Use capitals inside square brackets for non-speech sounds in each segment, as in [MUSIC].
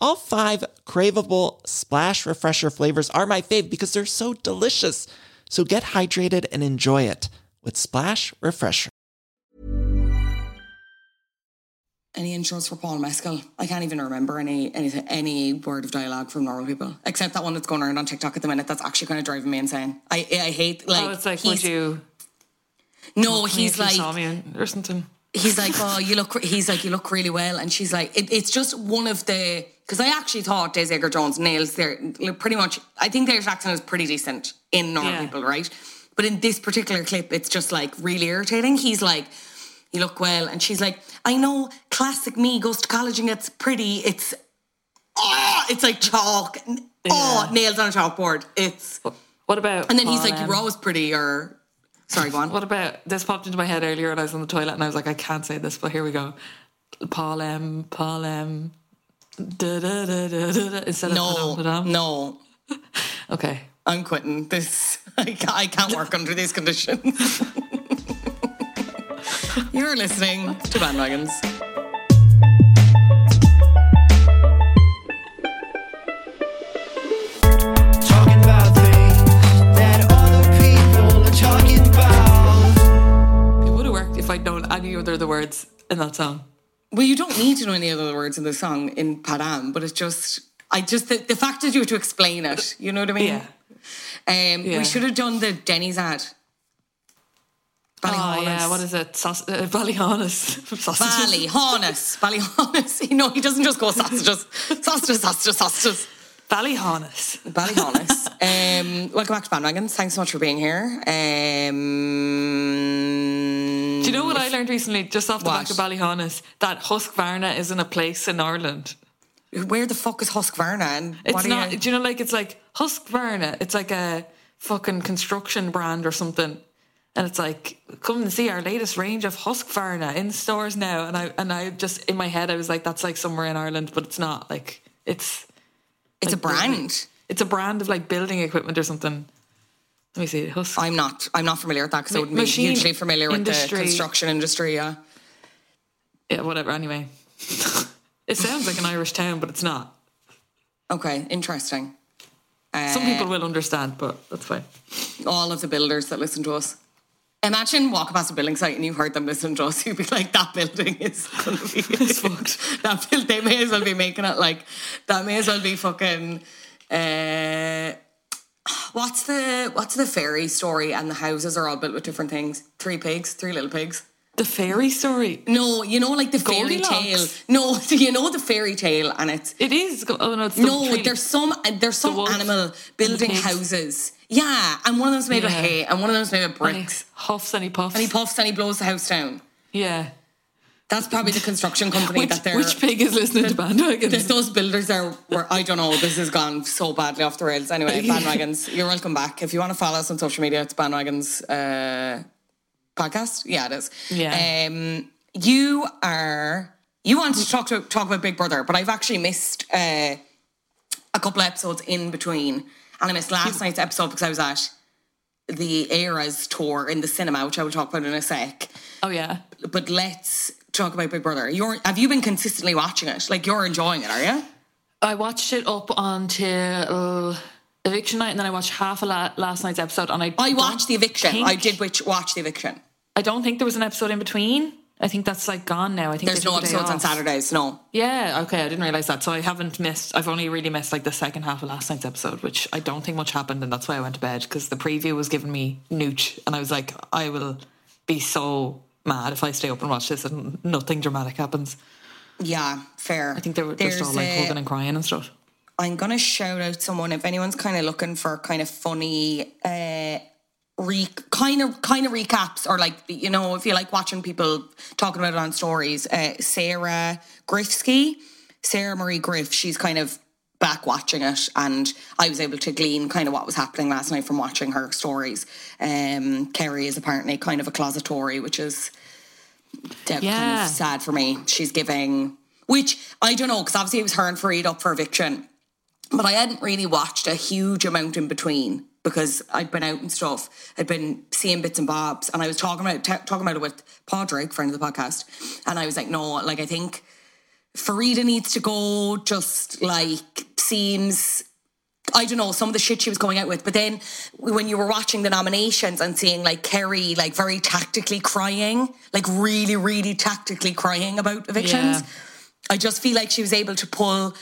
All five craveable Splash Refresher flavors are my fave because they're so delicious. So get hydrated and enjoy it with Splash Refresher. Any intros for Paul Mescal? I can't even remember any anything, any word of dialogue from normal people, except that one that's going around on TikTok at the minute. That's actually kind of driving me insane. I I hate like. oh, it's like, he's- would you? No, if he's you like. saw me in- or something. he's like, oh, you look. He's like, you look really well, and she's like, it, it's just one of the because I actually thought Daisy Edgar Jones nails their pretty much. I think their accent is pretty decent in normal Yeah. people, right? But in this particular clip, it's just like really irritating. He's like, you look well, and she's like, I know, classic me goes to college and gets pretty. It's oh, it's like chalk. Oh, nails on a chalkboard. It's What about? and then he's like, you're always pretty, or sorry, go on. What about this? Popped into my head earlier, and I was on the toilet, and I was like, I can't say this, but here we go. Paul M. Paul M. Da, da, da, da, da, da, instead No, of da-dum, da-dum. no, [LAUGHS] Okay. I'm quitting this. [LAUGHS] I can't, I can't work under these conditions. [LAUGHS] You're listening to Bandwagons. Talking about things that other people are talking about. It would have worked if I'd known any other of the words in that song. Well, you don't need to know any other words in the song in Padam, but it's just, I just, the, the fact that you have to explain it, you know what I mean? Yeah. Um, Yeah. We should have done the Denny's ad. Oh yeah, what is it? Saus- uh, Ballyhaunis. [LAUGHS] Sausages. Ballyhaunis. [LAUGHS] [LAUGHS] You know, he doesn't just go sausages, sausages, sausages, sausages. Ballyhaunis. Ballyhaunis. um, welcome back to Bandwagons. Thanks so much for being here. Um, Do you know what I learned recently, just off the back of Ballyhaunis? That Husqvarna isn't a place in Ireland. Where the fuck is Husqvarna? And It's what not. you- Do you know, like it's like Husqvarna. It's like a fucking construction brand or something, and it's like come and see our latest range of Husqvarna in stores now. And I and I just in my head I was like, that's like somewhere in Ireland, but it's not. Like it's it's a like, brand. It's a brand of like building equipment or something. Let me see. Husk. I'm not. I'm not familiar with that because I wouldn't be machine hugely familiar with the construction industry. Yeah. Yeah, whatever. Anyway, [LAUGHS] it sounds like an Irish town, but it's not. Okay. Interesting. Some Uh, people will understand, but that's fine. all of the builders that listen to us. Imagine walking past a building site and you heard them listening to us. [LAUGHS] You'd be like, that building is [LAUGHS] to be It's fucked. that build, they may as well be making it like that. May as well be fucking. Uh, what's the what's the fairy story? And the houses are all built with different things. Three pigs, three little pigs. The fairy story. No, you know, like the fairy tale. No, [LAUGHS] you know the fairy tale, and it's It is. Oh no, it's no. tree. There's some uh, there's some wolf animal building houses. Yeah, and one of them's made of hay, and one of them's made of And he bricks. huffs and he puffs. And he puffs and he blows the house down. Yeah. That's probably the construction company Which, that they're. which pig is listening to bandwagons? There's those builders are where I don't know. This has gone so badly off the rails. Anyway, [LAUGHS] bandwagons. You're welcome back. If you want to follow us on social media, it's bandwagons uh, podcast. Yeah, it is. Yeah. Um, you are. You wanted to talk to talk about Big Brother, but I've actually missed uh, a couple episodes in between, and I missed last night's episode because I was at the Eras tour in the cinema, which I will talk about in a sec. Oh yeah. But let's talk about Big Brother. You're have you been consistently watching it? Like you're enjoying it, are you? I watched it up until eviction night, and then I watched half of la- last night's episode. And I I watched the eviction. think- I did which watch the eviction. I don't think there was an episode in between. I think that's like gone now. I think There's no episodes on. Saturdays. No. Yeah, okay, I didn't realize that. So I haven't missed. I've only really missed like the second half of last night's episode, which I don't think much happened, and that's why I went to bed because the preview was giving me nooch, and I was like, I will be so mad if I stay up and watch this and nothing dramatic happens. Yeah, fair. I think they were just all There's like a- hugging and crying and stuff. I'm gonna shout out someone if anyone's kind of looking for kind of funny, uh, re kind of kind of recaps or like you know if you like watching people talking about it on stories. Uh, Sarah Griffsky, Sarah Marie Griff, she's kind of back watching it, and I was able to glean kind of what was happening last night from watching her stories. Um, Kerry is apparently kind of a closet Tory, which is de- kind of sad for me. She's giving, which I don't know, because obviously it was her and Farida up for eviction, but I hadn't really watched a huge amount in between because I'd been out and stuff. I'd been seeing bits and bobs, and I was talking about t- talking about it with Podrick, friend of the podcast, and I was like, no, like I think Farida needs to go. Just like seems I don't know, some of the shit she was going out with. But then when you were watching the nominations and seeing like Kerry like very tactically crying, like really, really tactically crying about evictions, Yeah. I just feel like she was able to pull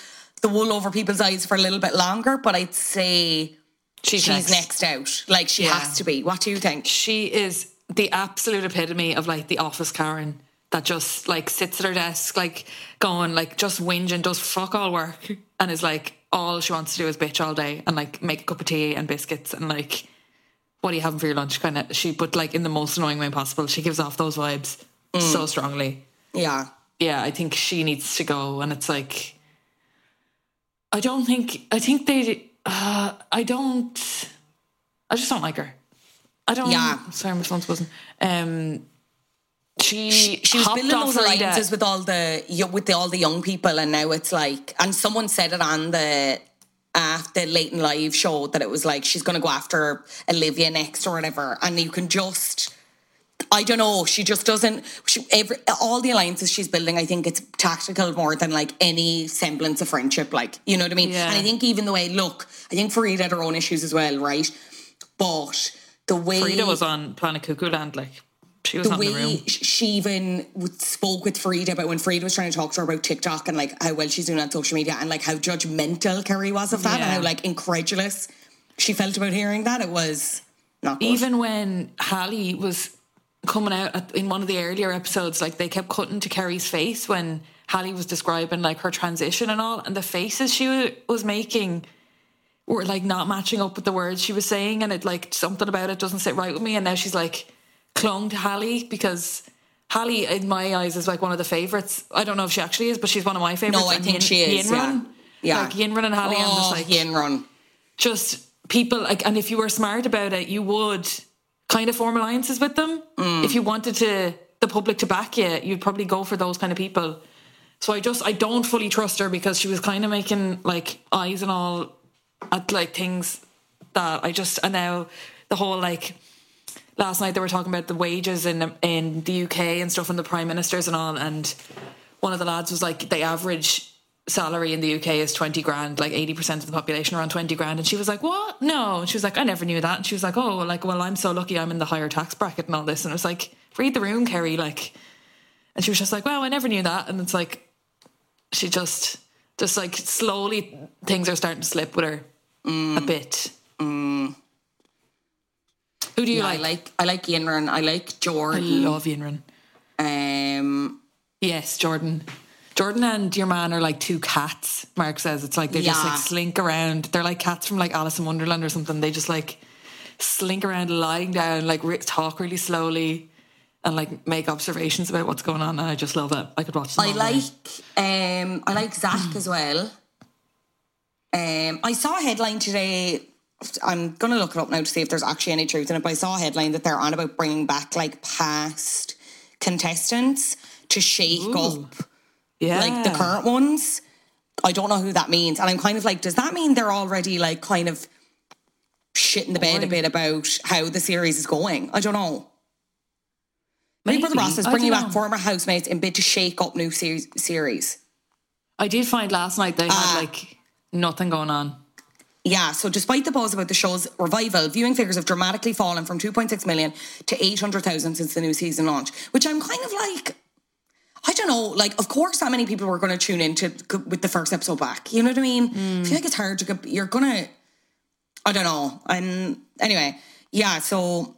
the wool over people's eyes for a little bit longer. But I'd say She's, she's next, out. Like she Yeah. has to be. What do you think? She is the absolute epitome of like the office Karen that just like sits at her desk, like going like just whinging, does fuck all work, [LAUGHS] and is like all she wants to do is bitch all day and like make a cup of tea and biscuits and like what are you having for your lunch? Kind of she, but like in the most annoying way possible. She gives off those vibes so strongly. Yeah. Yeah, I think she needs to go, and it's like I don't think I think they. Uh, I don't. I just don't like her. I don't. Yeah. Sorry, my phone's buzzing. Um, she she was building those alliances with all the with the, all the young people, and now it's like, and someone said it on the after late and live show that it was like she's going to go after Olivia next or whatever, and you can just. I don't know. She just doesn't. She, every all the alliances she's building, I think it's tactical more than like any semblance of friendship. Like you know what I mean. Yeah. And I think even the way look, I think Farida had her own issues as well, right? But the way Farida was on Planet Cuckoo Land, like she was the in the way she even spoke with Farida about when Farida was trying to talk to her about TikTok and like how well she's doing on social media and like how judgmental Kerry was of that and Yeah. how like incredulous she felt about hearing that. It was not good. Even when Hallie was coming out at, in one of the earlier episodes, like they kept cutting to Kerry's face when Hallie was describing like her transition and all, and the faces she wa- was making were like not matching up with the words she was saying, and it like something about it doesn't sit right with me. And now she's like clung to Hallie because Hallie, in my eyes, is like one of the favorites. I don't know if she actually is, but she's one of my favorites. no, I and think Yin- she is. Yinrun, Yeah. like Yinrun and Hallie. I'm just Oh, like Yinrun. Just people like and if you were smart about it you would kind of form alliances with them Mm. if you wanted to the public to back you you'd probably go for those kind of people so i just i don't fully trust her because she was kind of making like eyes and all at like things that i just and now the whole like last night they were talking about the wages in in the uk and stuff and the prime ministers and all and one of the lads was like the average salary in the UK is 20 grand like 80% of the population around 20 grand. And she was like what? No. And she was like I never knew that. And she was like oh like well I'm so lucky I'm in the higher tax bracket and all this. And it was like read the room Kerry like. And she was just like well I never knew that. And it's like she just just like slowly things are starting to slip with her a mm. bit mm. Who do you Yeah, I like? like I like Yinrun. I like Jordan. I love Yinrun Um Yes, Jordan. Jordan and your man are like two cats. Mark says it's like they just like slink around. They're like cats from like Alice in Wonderland or something. They just like slink around, lying down, like re- talk really slowly, and like make observations about what's going on. And I just love it. I could watch. Them I like um I like Zach as well. Um I saw a headline today. I'm gonna look it up now to see if there's actually any truth in it, but I saw a headline that they're on about bringing back like past contestants to shake up yeah, like the current ones. I don't know who that means. And I'm kind of like, does that mean they're already like kind of shit in the bed a bit about how the series is going. I don't know. Big Brother Ross is bringing back know. former housemates in bid to shake up new series. series. I did find last night they Ah. had like nothing going on. Yeah, so despite the buzz about the show's revival, viewing figures have dramatically fallen from 2.6 million to 800,000 since the new season launch, which I'm kind of like, I don't know, like, of course, that many people were going to tune in to, with the first episode back. You know what I mean? Hmm. I feel like it's hard to get, you're going to, I don't know. And anyway, yeah, so.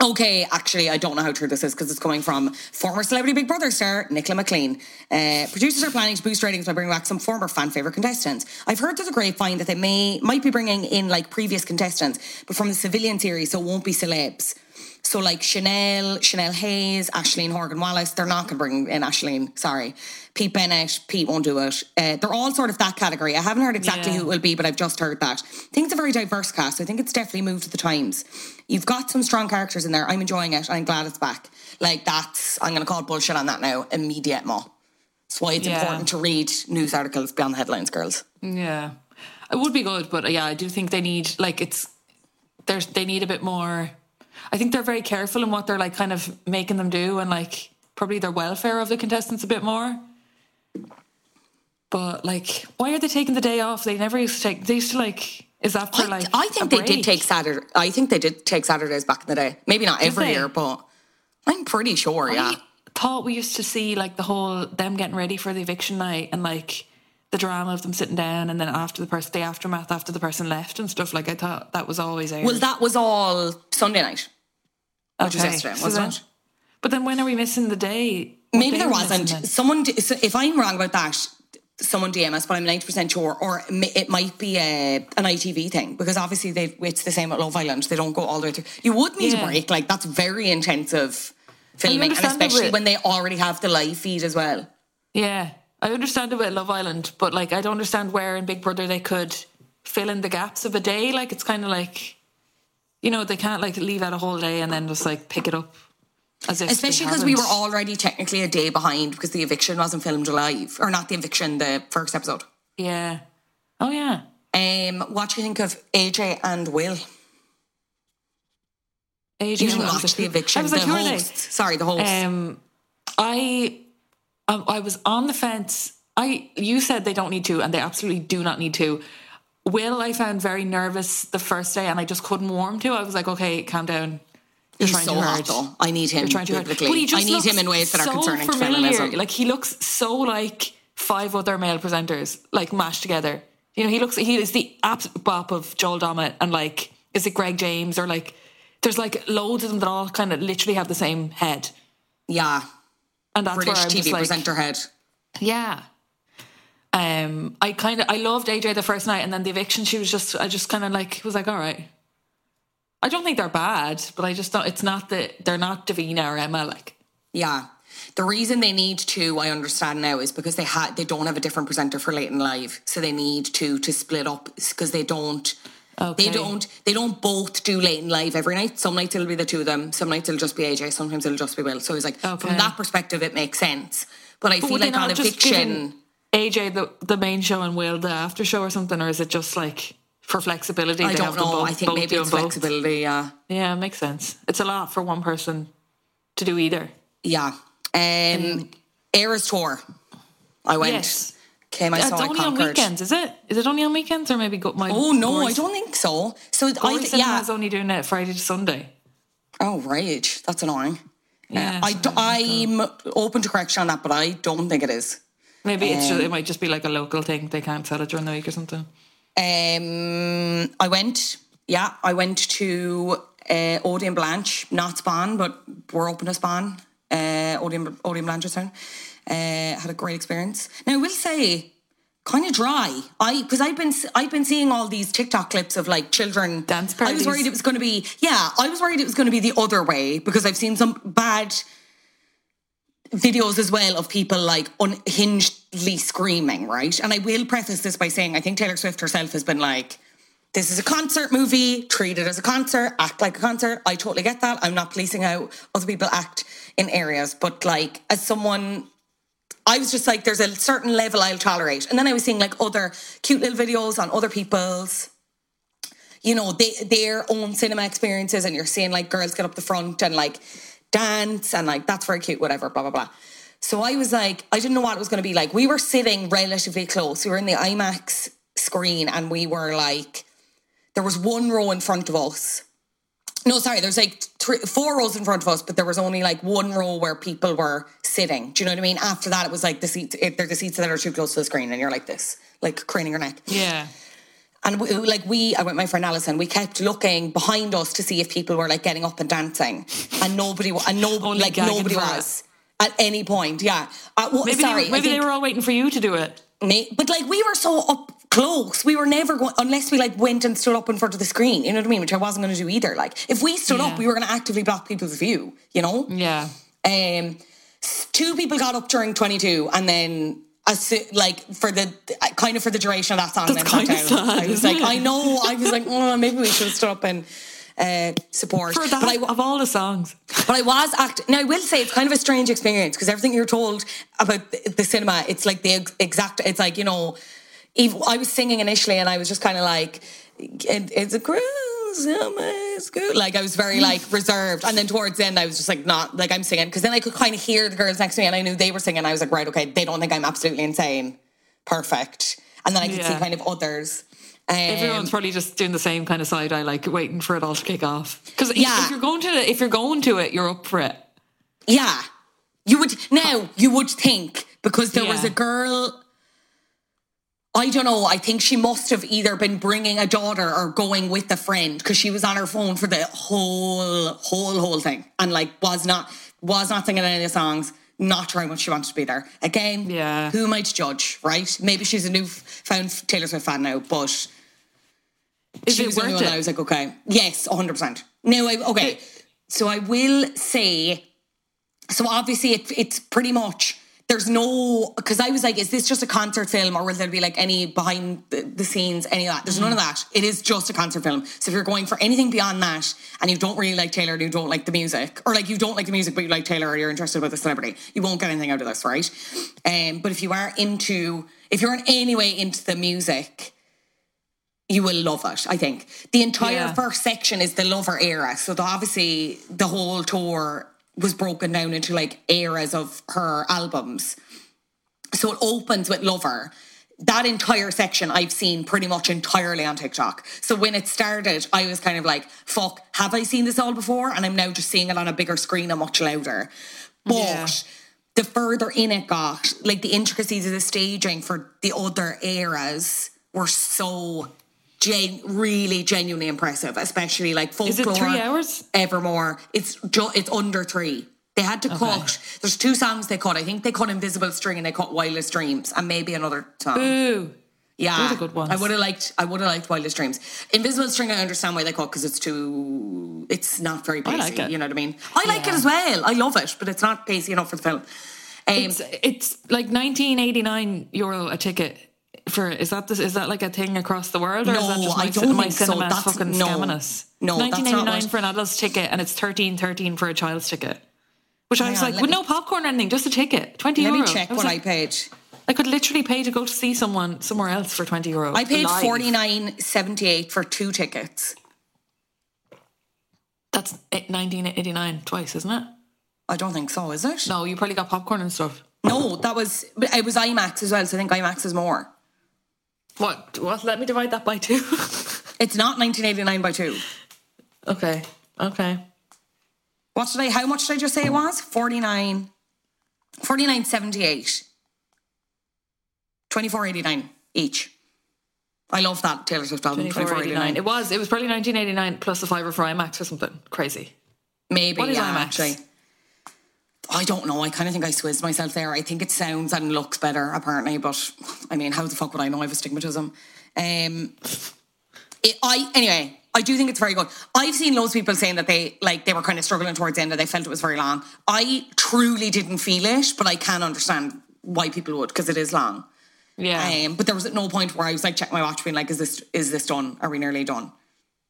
Okay, actually, I don't know how true this is because it's coming from former Celebrity Big Brother star Nicola McLean. Uh, producers are planning to boost ratings by bringing back some former fan favorite contestants. I've heard there's a grapevine that they may might be bringing in like previous contestants, but from the civilian series, so it won't be celebs. So like Chanel, Chanel Hayes, Aisleyne Horgan Wallace, they're not going to bring in Aisleyne. Sorry, Pete Bennett, Pete won't do it. Uh, they're all sort of that category. I haven't heard exactly Yeah. who it will be, but I've just heard that. I think it's a very diverse cast. I think it's definitely moved to the times. You've got some strong characters in there. I'm enjoying it. I'm glad it's back. Like that's I'm going to call bullshit on that now. Immediate mo. That's why it's Yeah. important to read news articles beyond the headlines, girls. Yeah, it would be good, but yeah, I do think they need like it's there's they need a bit more. I think they're very careful in what they're like, kind of making them do, and like probably their welfare of the contestants a bit more. But like, why are they taking the day off? They never used to take. They used to like. Is that for like? I think a they did take Saturday. I think they did take Saturdays back in the day. Maybe not every they? year, but I'm pretty sure. Yeah. I thought we used to see like the whole them getting ready for the eviction night and like the drama of them sitting down and then after the person the aftermath after the person left and stuff. Like I thought that was always aired. Well, that was all Sunday night, which was yesterday, so wasn't then- it? But then when are we missing the day? What Maybe day there are we missing wasn't. Someone, so if I'm wrong about that, someone DM us, but I'm 90% sure. Or it might be a, an ITV thing because obviously they, it's the same at Love Island. They don't go all the way through. You would need a break. Like, that's very intensive filming. And especially when they already have the live feed as well. Yeah, I understand about Love Island, but like I don't understand where in Big Brother they could fill in the gaps of a day. Like it's kind of like, you know, they can't like leave out a whole day and then just like pick it up. As if Especially because we were already technically a day behind because the eviction wasn't filmed live. Or not the eviction, the first episode. Yeah. Oh yeah. Um, what do you think of AJ and Will? AJ You didn't watch the eviction. I was the like, who are they? hosts. Sorry, the host. Um, I, um, I was on the fence. I, you said they don't need to, and they absolutely do not need to. Will, I found very nervous the first day, and I just couldn't warm to. I was like, okay, calm down. You're He's trying so too hot, though. I need him You're trying too hard. But he just I need him in ways that are so concerning to familiar. feminism. Like he looks so like five other male presenters, like mashed together. You know, he looks. He is the absolute bop of Joel Dommett, and like, is it Greg James or like? There's like loads of them that all kind of literally have the same head, Yeah, and that's British where I'm TV like, presenter head. yeah. Um, I kind of I loved AJ the first night, and then the eviction. She was just I just kind of like was like, all right. I don't think they're bad, but I just don't. It's not that they're not Davina or Emma. Like, Yeah. The reason they need to, I understand now, is because they had they don't have a different presenter for late and live, so they need to to split up because they don't. Okay. They don't. They don't both do late and live every night. Some nights it'll be the two of them. Some nights it'll just be AJ. Sometimes it'll just be Will. So it's like Okay. from that perspective, it makes sense. But I But feel like on eviction, AJ the the main show and Will the after show or something, or is it just like for flexibility? I they don't have know. both- I think maybe it's flexibility. Yeah. Yeah, it makes sense. It's a lot for one person to do either. Yeah. Um, Eras tour. I went. Yes. Came. I it's saw. I only on weekends, is it? Is it only on weekends or maybe go, my? Oh no, I don't think so. So I th- yeah. Cinema's only doing it Friday to Sunday. Oh right, that's annoying. Yeah, I d- I'm open to correction on that, but I don't think it is. Maybe it's just, Um, it might just be like a local thing. They can't sell it during the week or something. Um, I went. Yeah, I went to uh, Odeon Blanche, not Spawn, but we're open to Spawn. Uh, Odeon, Odeon Blanchardstown. Uh, had a great experience. Now I will say, kind of dry. I because I've been I've been seeing all these TikTok clips of like children Dance parties. I was worried it was going to be yeah. I was worried it was going to be the other way because I've seen some bad videos as well of people like unhingedly screaming, right? And I will preface this by saying I think Taylor Swift herself has been like, this is a concert movie, treat it as a concert, act like a concert. I totally get that. I'm not policing how other people act in areas, but like as someone I was just like, there's a certain level I'll tolerate. And then I was seeing like other cute little videos on other people's you know, they, their own cinema experiences, and you're seeing like girls get up the front and like dance, and like that's very cute, whatever, blah blah blah. So I was like, I didn't know what it was going to be like. We were sitting relatively close. We were in the IMAX screen, and we were like, there was one row in front of us. No, sorry, there's like three, four rows in front of us, but there was only like one row where people were sitting. Do you know what I mean? After that, it was like the seats. It, they're the seats that are too close to the screen, and you're like this, like craning your neck. Yeah. And we, like we, I went with my friend Alison. We kept looking behind us to see if people were like getting up and dancing, and nobody, and no, like nobody for it. was at any point. Yeah, uh, well, Maybe, sorry, they, maybe they were all waiting for you to do it. But like we were so up close, we were never going unless we like went and stood up in front of the screen. You know what I mean? Which I wasn't going to do either. Like if we stood Yeah. up, we were going to actively block people's view. You know. Yeah. Um, two people got up during twenty two, and then. As, soo- like for the kind of for the duration of that song, That's kinda sad, I was like, it? I know. I was like, oh, maybe we should stop and uh, support. For that, but I, of all the songs. but I was acting. Now I will say it's kind of a strange experience because everything you're told about the, cinema, it's like the ex- exact. It's like you know, I was singing initially and I was just kind of like, it, it's a cruise. School. Like I was very like reserved, and then towards the end I was just like not like I'm singing because then I could kind of hear the girls next to me and I knew they were singing. I was like, right, okay, they don't think I'm absolutely insane. Perfect. And then I could see kind of others. Um, Everyone's probably just doing the same kind of side eye, like waiting for it all to kick off. Because Yeah. if you're going to it, if you're going to it, you're up for it. Yeah. You would now you would think because there was a girl I don't know, I think she must have either been bringing a daughter or going with a friend because she was on her phone for the whole whole whole thing and like was not was not singing any of the songs. Not how much she wanted to be there. Again, Yeah. who am I to judge, right? Maybe she's a new found Taylor Swift fan now, but Is she it was worth one I was like, okay, yes, hundred percent. No, I, okay. So I will say, so obviously it, it's pretty much there's no because I was like, is this just a concert film or will there be like any behind the, the scenes, any of that? There's none of that. It is just a concert film. So if you're going for anything beyond that and you don't really like Taylor and you don't like the music, or like you don't like the music but you like Taylor or you're interested about the celebrity, you won't get anything out of this, right? Um, but if you are into, if you're in any way into the music you will love it. I think the entire Yeah. first section is the Lover era. So the, obviously the whole tour was broken down into like eras of her albums. So it opens with Lover. That entire section I've seen pretty much entirely on TikTok. So when it started, I was kind of like, fuck, have I seen this all before? And I'm now just seeing it on a bigger screen and much louder. But Yeah. the further in it got, like the intricacies of the staging for the other eras were so gen- really genuinely impressive, especially like folklore. Is it three hours? Evermore. It's ju- it's under three. They had to cut. There's two songs they cut. I think they cut Invisible String and they cut Wildest Dreams and maybe another song. Ooh. Yeah, Those are good ones. I would have liked. I would have liked Wildest Dreams. Invisible String. I understand why they cut because it's too. It's not very pacey. like it. You know what I mean? I like it as well. I love it, but it's not pacey enough for the film. Um, It's, it's like 1989 euro a ticket for is that this, is that like a thing across the world or is that just my, I don't my think so. That's- fucking no. scamming us? No, that's not 1989 for an adult's ticket and it's 13.13 for a child's ticket. Which I was on, like, with me- no popcorn or anything, just a ticket, 20 let euro. me check was what I paid. I could literally pay to go to see someone somewhere else for 20 euro. I paid forty nine seventy eight for two tickets. That's it- 1989 twice, isn't it? I don't think so. Is it? No, you probably got popcorn and stuff. No, that was. It was IMAX as well. So I think IMAX is more. What? What? Let me divide that by two. [LAUGHS] It's not nineteen eighty nine by two. okay. Okay. What did I? How much did I just say it was? 49 49.78. 24.89 each. I love that Taylor Swift album. 24.89. 24.89. It was. It was probably 1989 plus a fiver for IMAX or something crazy. Maybe. What is yeah, IMAX? Actually. I don't know. I kind of think I swizzed myself there. I think it sounds and looks better, apparently. But I mean, how the fuck would I know? I have astigmatism. Um, it, I anyway. I do think it's very good. I've seen loads of people saying that they like they were kind of struggling towards the end. and they felt it was very long. I truly didn't feel it, but I can understand why people would because it is long. Yeah. Um, but there was at no point where I was like checking my watch, being like, "Is this is this done? Are we nearly done?"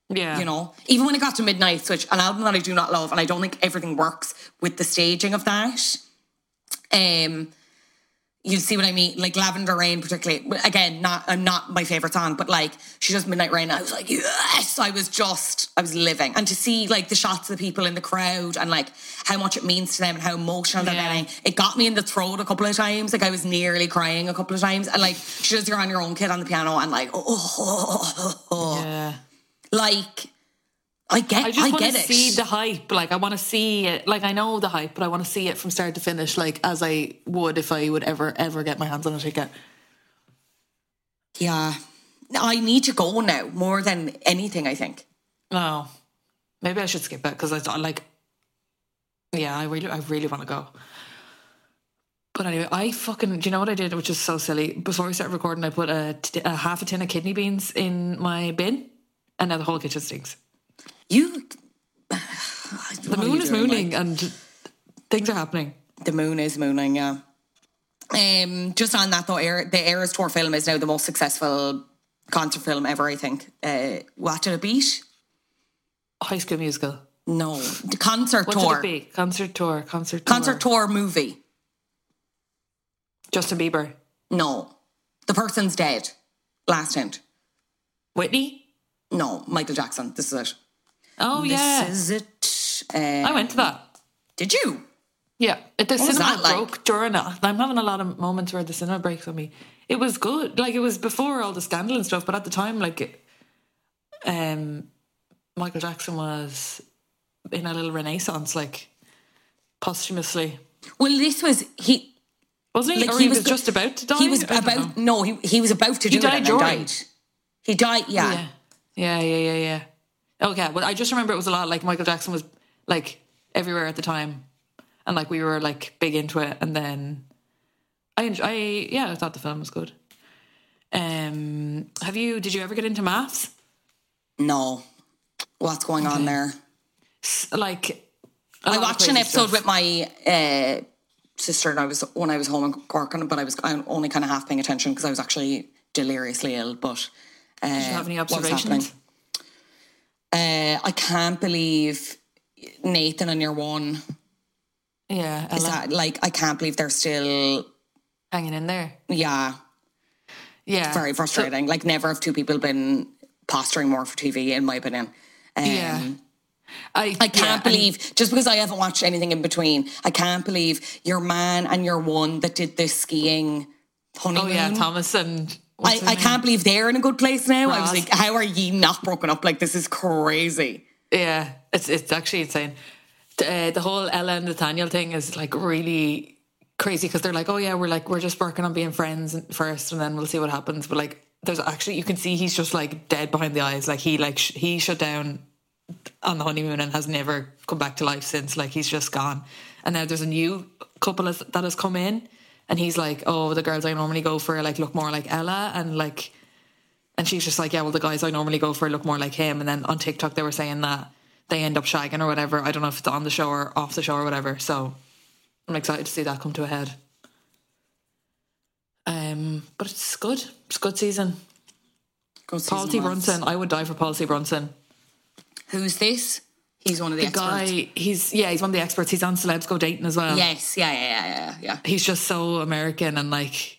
Yeah. you know even when it got to midnight which an album that i do not love and i don't think everything works with the staging of that um You see what I mean? Like Lavender Rain, particularly. Again, not uh, not my favorite song, but like she does Midnight Rain. I was like, yes! I was just, I was living, and to see like the shots of the people in the crowd and like how much it means to them and how emotional they're getting. It got me in the throat a couple of times. Like I was nearly crying a couple of times, and like she does "You're on Your Own" kid on the piano, and like, oh, [LAUGHS] Yeah. Like I get, I I, just want get to it. see the hype. Like I want to see it. Like I know the hype, but I want to see it from start to finish. Like as I would if I would ever ever get my hands on a ticket. yeah, I need to go now more than anything. I think. No, maybe I should skip it because I thought like, yeah, I really, I really want to go. But anyway, I fucking, do you know what I did, which is so silly? Before we started recording, I put a, t- a half a tin of kidney beans in my bin, and now the whole kitchen stinks. You. [SIGHS] The moon is mooning, and things are happening. The moon is mooning, yeah. Um, just on that though, Air, the Eras Tour film is now the most successful concert film ever. I think. Uh, what did it beat? High School Musical. No, the concert What tour. did it be? Concert tour. Concert tour. Concert tour movie. Justin Bieber. No, the person's dead. Last hint. Whitney. No, Michael Jackson. This is it. Oh yeah, This is it. Um, I went to that. Did you? Yeah, it, the What cinema that like? broke during it. I'm having a lot of moments where the cinema breaks on me. It was good. Like it was before all the scandal and stuff, but at the time, like, it, um, Michael Jackson was in a little renaissance, like posthumously, Well, this was he. wasn't he? Like or he he, was was, just about to die. He was about know. no. He he was about to do He it died and then died. He died. Yeah. Yeah, yeah, yeah, yeah, yeah. Okay, well, I just remember it was a lot. Like Michael Jackson was like everywhere at the time, and like we were like big into it. And then I, enjoy, I yeah, I thought the film was good. Um, have you? Did you ever get into MAFS? No. What's going on there? Like, I watched an episode stuff. with my uh, sister, and I was when I was home in Cork, but I was only kind of half paying attention because I was actually deliriously ill. But uh, Did you have any observations? Uh, I can't believe Nathan and your one. Yeah, Is that like I can't believe they're still hanging in there. yeah Yeah, it's very So- frustrating. like never have two people been posturing more for TV in my opinion. Um, yeah, I I can't yeah, believe just because I haven't watched anything in between. I can't believe your man and your one that did this skiing honeymoon. Oh yeah, Thomas and I, I can't believe they're in a good place now. I was like, how are ye not broken up? Like this is crazy. Yeah, it's it's actually insane. Uh, the whole Ella and Nathaniel thing is like really crazy because they're like, oh yeah, we're like we're just working on being friends first, and then we'll see what happens. But like, there's actually you can see he's just like dead behind the eyes. Like he like sh- he shut down on the honeymoon and has never come back to life since. Like he's just gone. And now there's a new couple has- that has come in, and he's like, oh, the girls I normally go for like look more like Ella, and like. And she's just like, yeah, well, the guys I normally go for look more like him. And then on TikTok, they were saying that they end up shagging or whatever. I don't know if it's on the show or off the show or whatever. So I'm excited to see that come to a head. Um, but it's good. It's a good season. Good Paul C. Brunson. I would die for Paul C. Brunson. Who's this? He's one of the, The experts. guy, he's yeah, he's one of the experts. He's on Celebs Go Dating as well. Yes, yeah, yeah, yeah, yeah, yeah. he's just so American and like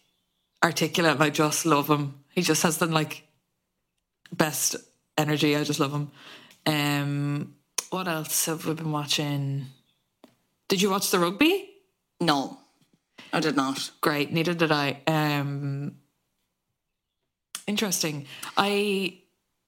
articulate. And I just love him. He just has the like best energy. I just love him. Um, what else have we been watching? Did you watch the rugby? No, I did not. Great, neither did I. Um, interesting. I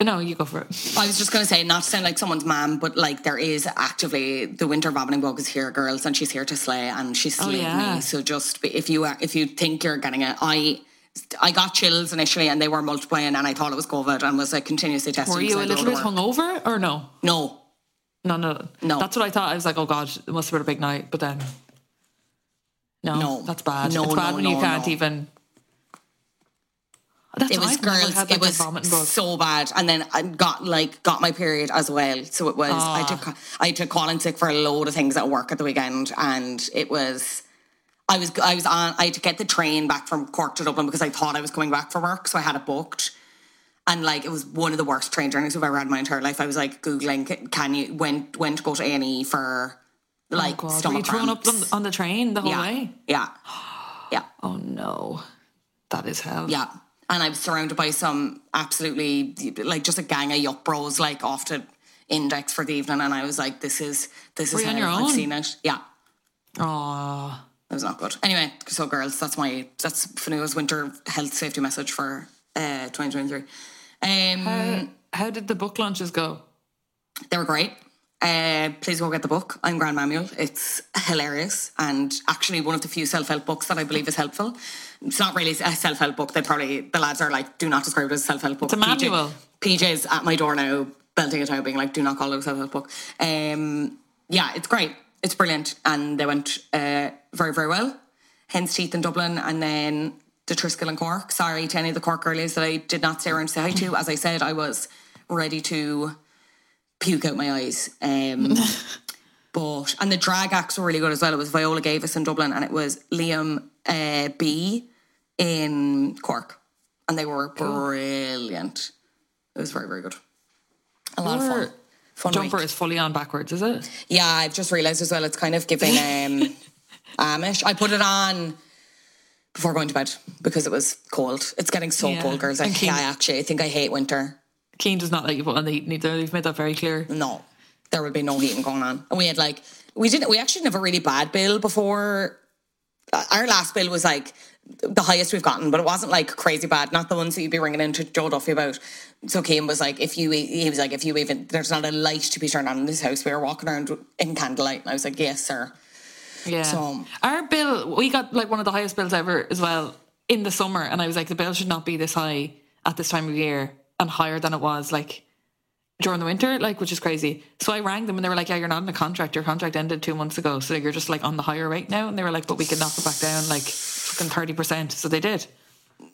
no, you go for it. I was just going to say, not to sound like someone's mom, but like there is actively the winter vomiting bug is here, girls, and she's here to slay, and she's oh, slayed yeah. me. So just if you are, if you think you're getting it, I. I got chills initially and they were multiplying and I thought it was COVID and was like continuously testing. Were you a little bit hungover or no? No, No, no, No. That's what I thought. I was like, oh god, it must have been a big night. But then, no, No. that's bad. No, it's bad no, when you can't no. even. That's it was girls. it was so bad, and then I got like got my period as well. So it was. I Ah. took I took call in sick for a load of things at work at the weekend, and it was. I was I was on. I had to get the train back from Cork to Dublin because I thought I was coming back for work, so I had it booked. And like it was one of the worst train journeys I've ever had in my entire life. I was like googling, can you when when to go to A and E for like Oh, God. Were you throwing up on, on the train the whole yeah, way? yeah. Yeah. [GASPS] Oh no, that is hell. Yeah. And I was surrounded by some absolutely like just a gang of yuck bros like off to index for the evening and I was like, this is this Were is you on your I've own? seen it. Yeah. Oh, It was not good. Anyway, so girls, that's my that's Fionnuala's winter health safety message for uh 2023. Um how, how did the book launches go? they were great. Uh, please go get the book. I'm Grand Manual. It's hilarious and actually one of the few self help books that I believe is helpful. It's not really a self help book. They probably the lads are like, do not describe it as a self help book. It's a manual. PJ's at my door now, belting it out, being like, do not call it a self help book. Um, yeah, it's great. It's brilliant, and they went uh, very very well. Hen's Teeth in Dublin, and then the Triskel in Cork. Sorry to any of the Cork girlies that I did not stay around to say hi to. As I said, I was ready to puke out my eyes. Um, [LAUGHS] but and the drag acts were really good as well. It was Viola Gavis in Dublin, and it was Liam uh, B in Cork, and they were brilliant. It was very very good. A lot of fun. Fun Jumper week. is fully on backwards, is it? Yeah, I've just realised as well. It's kind of giving um, [LAUGHS] Amish. I put it on before going to bed because it was cold. It's getting so Yeah. cold, girls. I, Keane- I actually I think I hate winter. Keen does not let you put on the heat either. You've made that very clear. No, there would be no heating going on. And we had like we didn't. We actually didn't have a really bad bill before. Our last bill was like the highest we've gotten, but it wasn't like crazy bad. Not the ones that you'd be ringing into Joe Duffy about. So Kim was like, if you, he was like, if you even, there's not a light to be turned on in this house. We were walking around in candlelight, and I was like, yes, sir. Yeah. So- um, Our bill, we got like one of the highest bills ever as well in the summer. And I was like, the bill should not be this high at this time of year and higher than it was like during the winter, like, which is crazy. So I rang them and they were like, yeah, you're not in a contract. Your contract ended two months ago. So you're just like on the higher rate now. And they were like, but we can knock it back down like fucking 30%. So they did.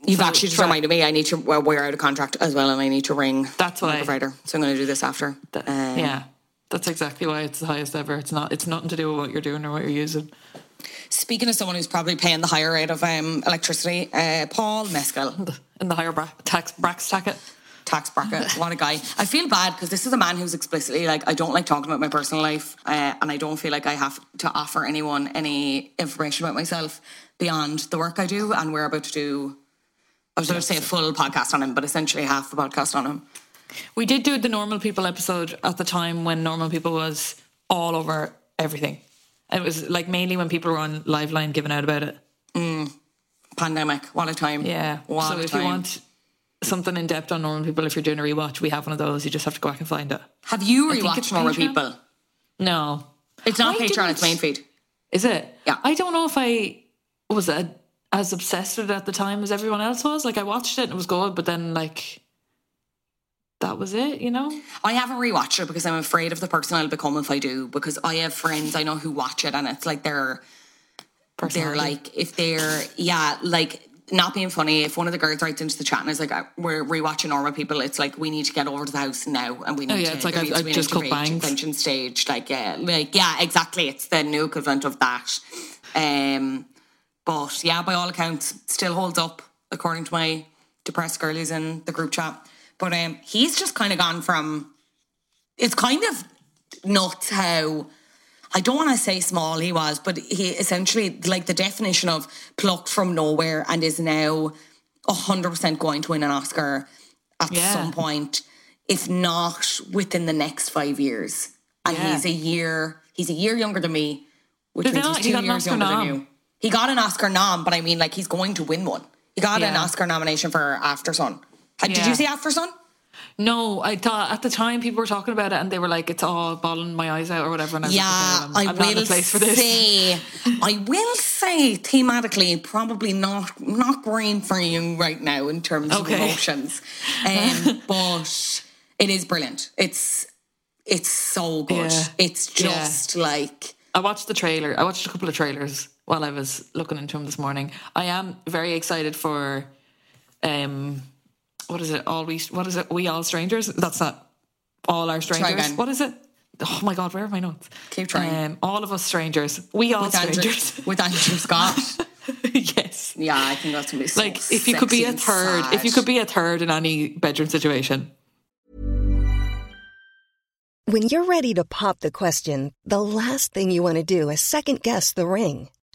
You've So actually just reminded me I need to well, we're out of contract as well, and I need to ring That's my why- provider. So I'm going to do this after. That- Um, yeah. That's exactly why it's the highest ever. It's not. It's nothing to do with what you're doing or what you're using. Speaking of someone who's probably paying the higher rate of um, electricity, uh, Paul Mescal, [LAUGHS] In the higher bra- tax brax tacket. Tax bracket. [LAUGHS] What a guy! I feel bad because this is a man who's explicitly like I don't like talking about my personal life, uh, and I don't feel like I have to offer anyone any information about myself beyond the work I do. And we're about to do. I was going to say a full podcast on him, but essentially half the podcast on him. We did do the normal people episode at the time when normal people was all over everything. It was like mainly when people were on Liveline giving out about it. Pandemic, what a time! Yeah. what so a if time. you want something in depth on normal people, if you're doing a rewatch, we have one of those. You just have to go back and find it. have you I think it's rewatched Normal Patreon. People? No. It's not I Patreon; it's main feed. Is it? Yeah. I don't know if I was a, as obsessed with it at the time as everyone else was. Like I watched it and it was good, but then like that was it, you know? I haven't rewatched it because I'm afraid of the person I'll become if I do. Because I have friends I know who watch it, and it's like they're they're like if they're yeah like not being funny. If one of the girls writes into the chat and is like, uh, "We're rewatching Normal People," it's like we need to get over to the house now, and we need Oh, yeah, to. it's like I've- to I've just cut bangs. intervention stage. Like yeah, like yeah, exactly. It's the new equivalent of that. Um, but yeah, by all accounts, still holds up according to my depressed girlies in the group chat. But um, he's just kind of gone from. It's kind of nuts how. I don't want to say small he was, but he essentially like the definition of plucked from nowhere and is now hundred percent going to win an Oscar at Yeah. some point, if not within the next five years. And Yeah. he's a year he's a year younger than me, which Did means not? he's He two an years younger nom. than you. He got an Oscar nom, but I mean like he's going to win one. He got an Oscar nomination for Aftersun. Uh, Did Yeah. you see Aftersun? No, I thought at the time people were talking about it and they were like, it's all balling my eyes out or whatever. And I was Yeah, like, I I'm, not in will a place for this. say, I will say, thematically, probably not not green for you right now in terms Okay. of emotions, um, [LAUGHS] but it is brilliant. It's it's so good. Yeah. It's Yeah. just like I watched the trailer. I watched a couple of trailers while I was looking into him this morning. I am very excited for, um, what is it? All we what is it? We all strangers. That's not all our strangers. again. What is it? Oh my god, where are my notes? Keep trying. Um, all of us strangers. We all with Andrew, strangers. with Andrew Scott. [LAUGHS] yes. yeah, I think that's gonna be so Like if you could be a and third, if you could be a third in any bedroom situation. When you're ready to pop the question, the last thing you want to do is second guess the ring.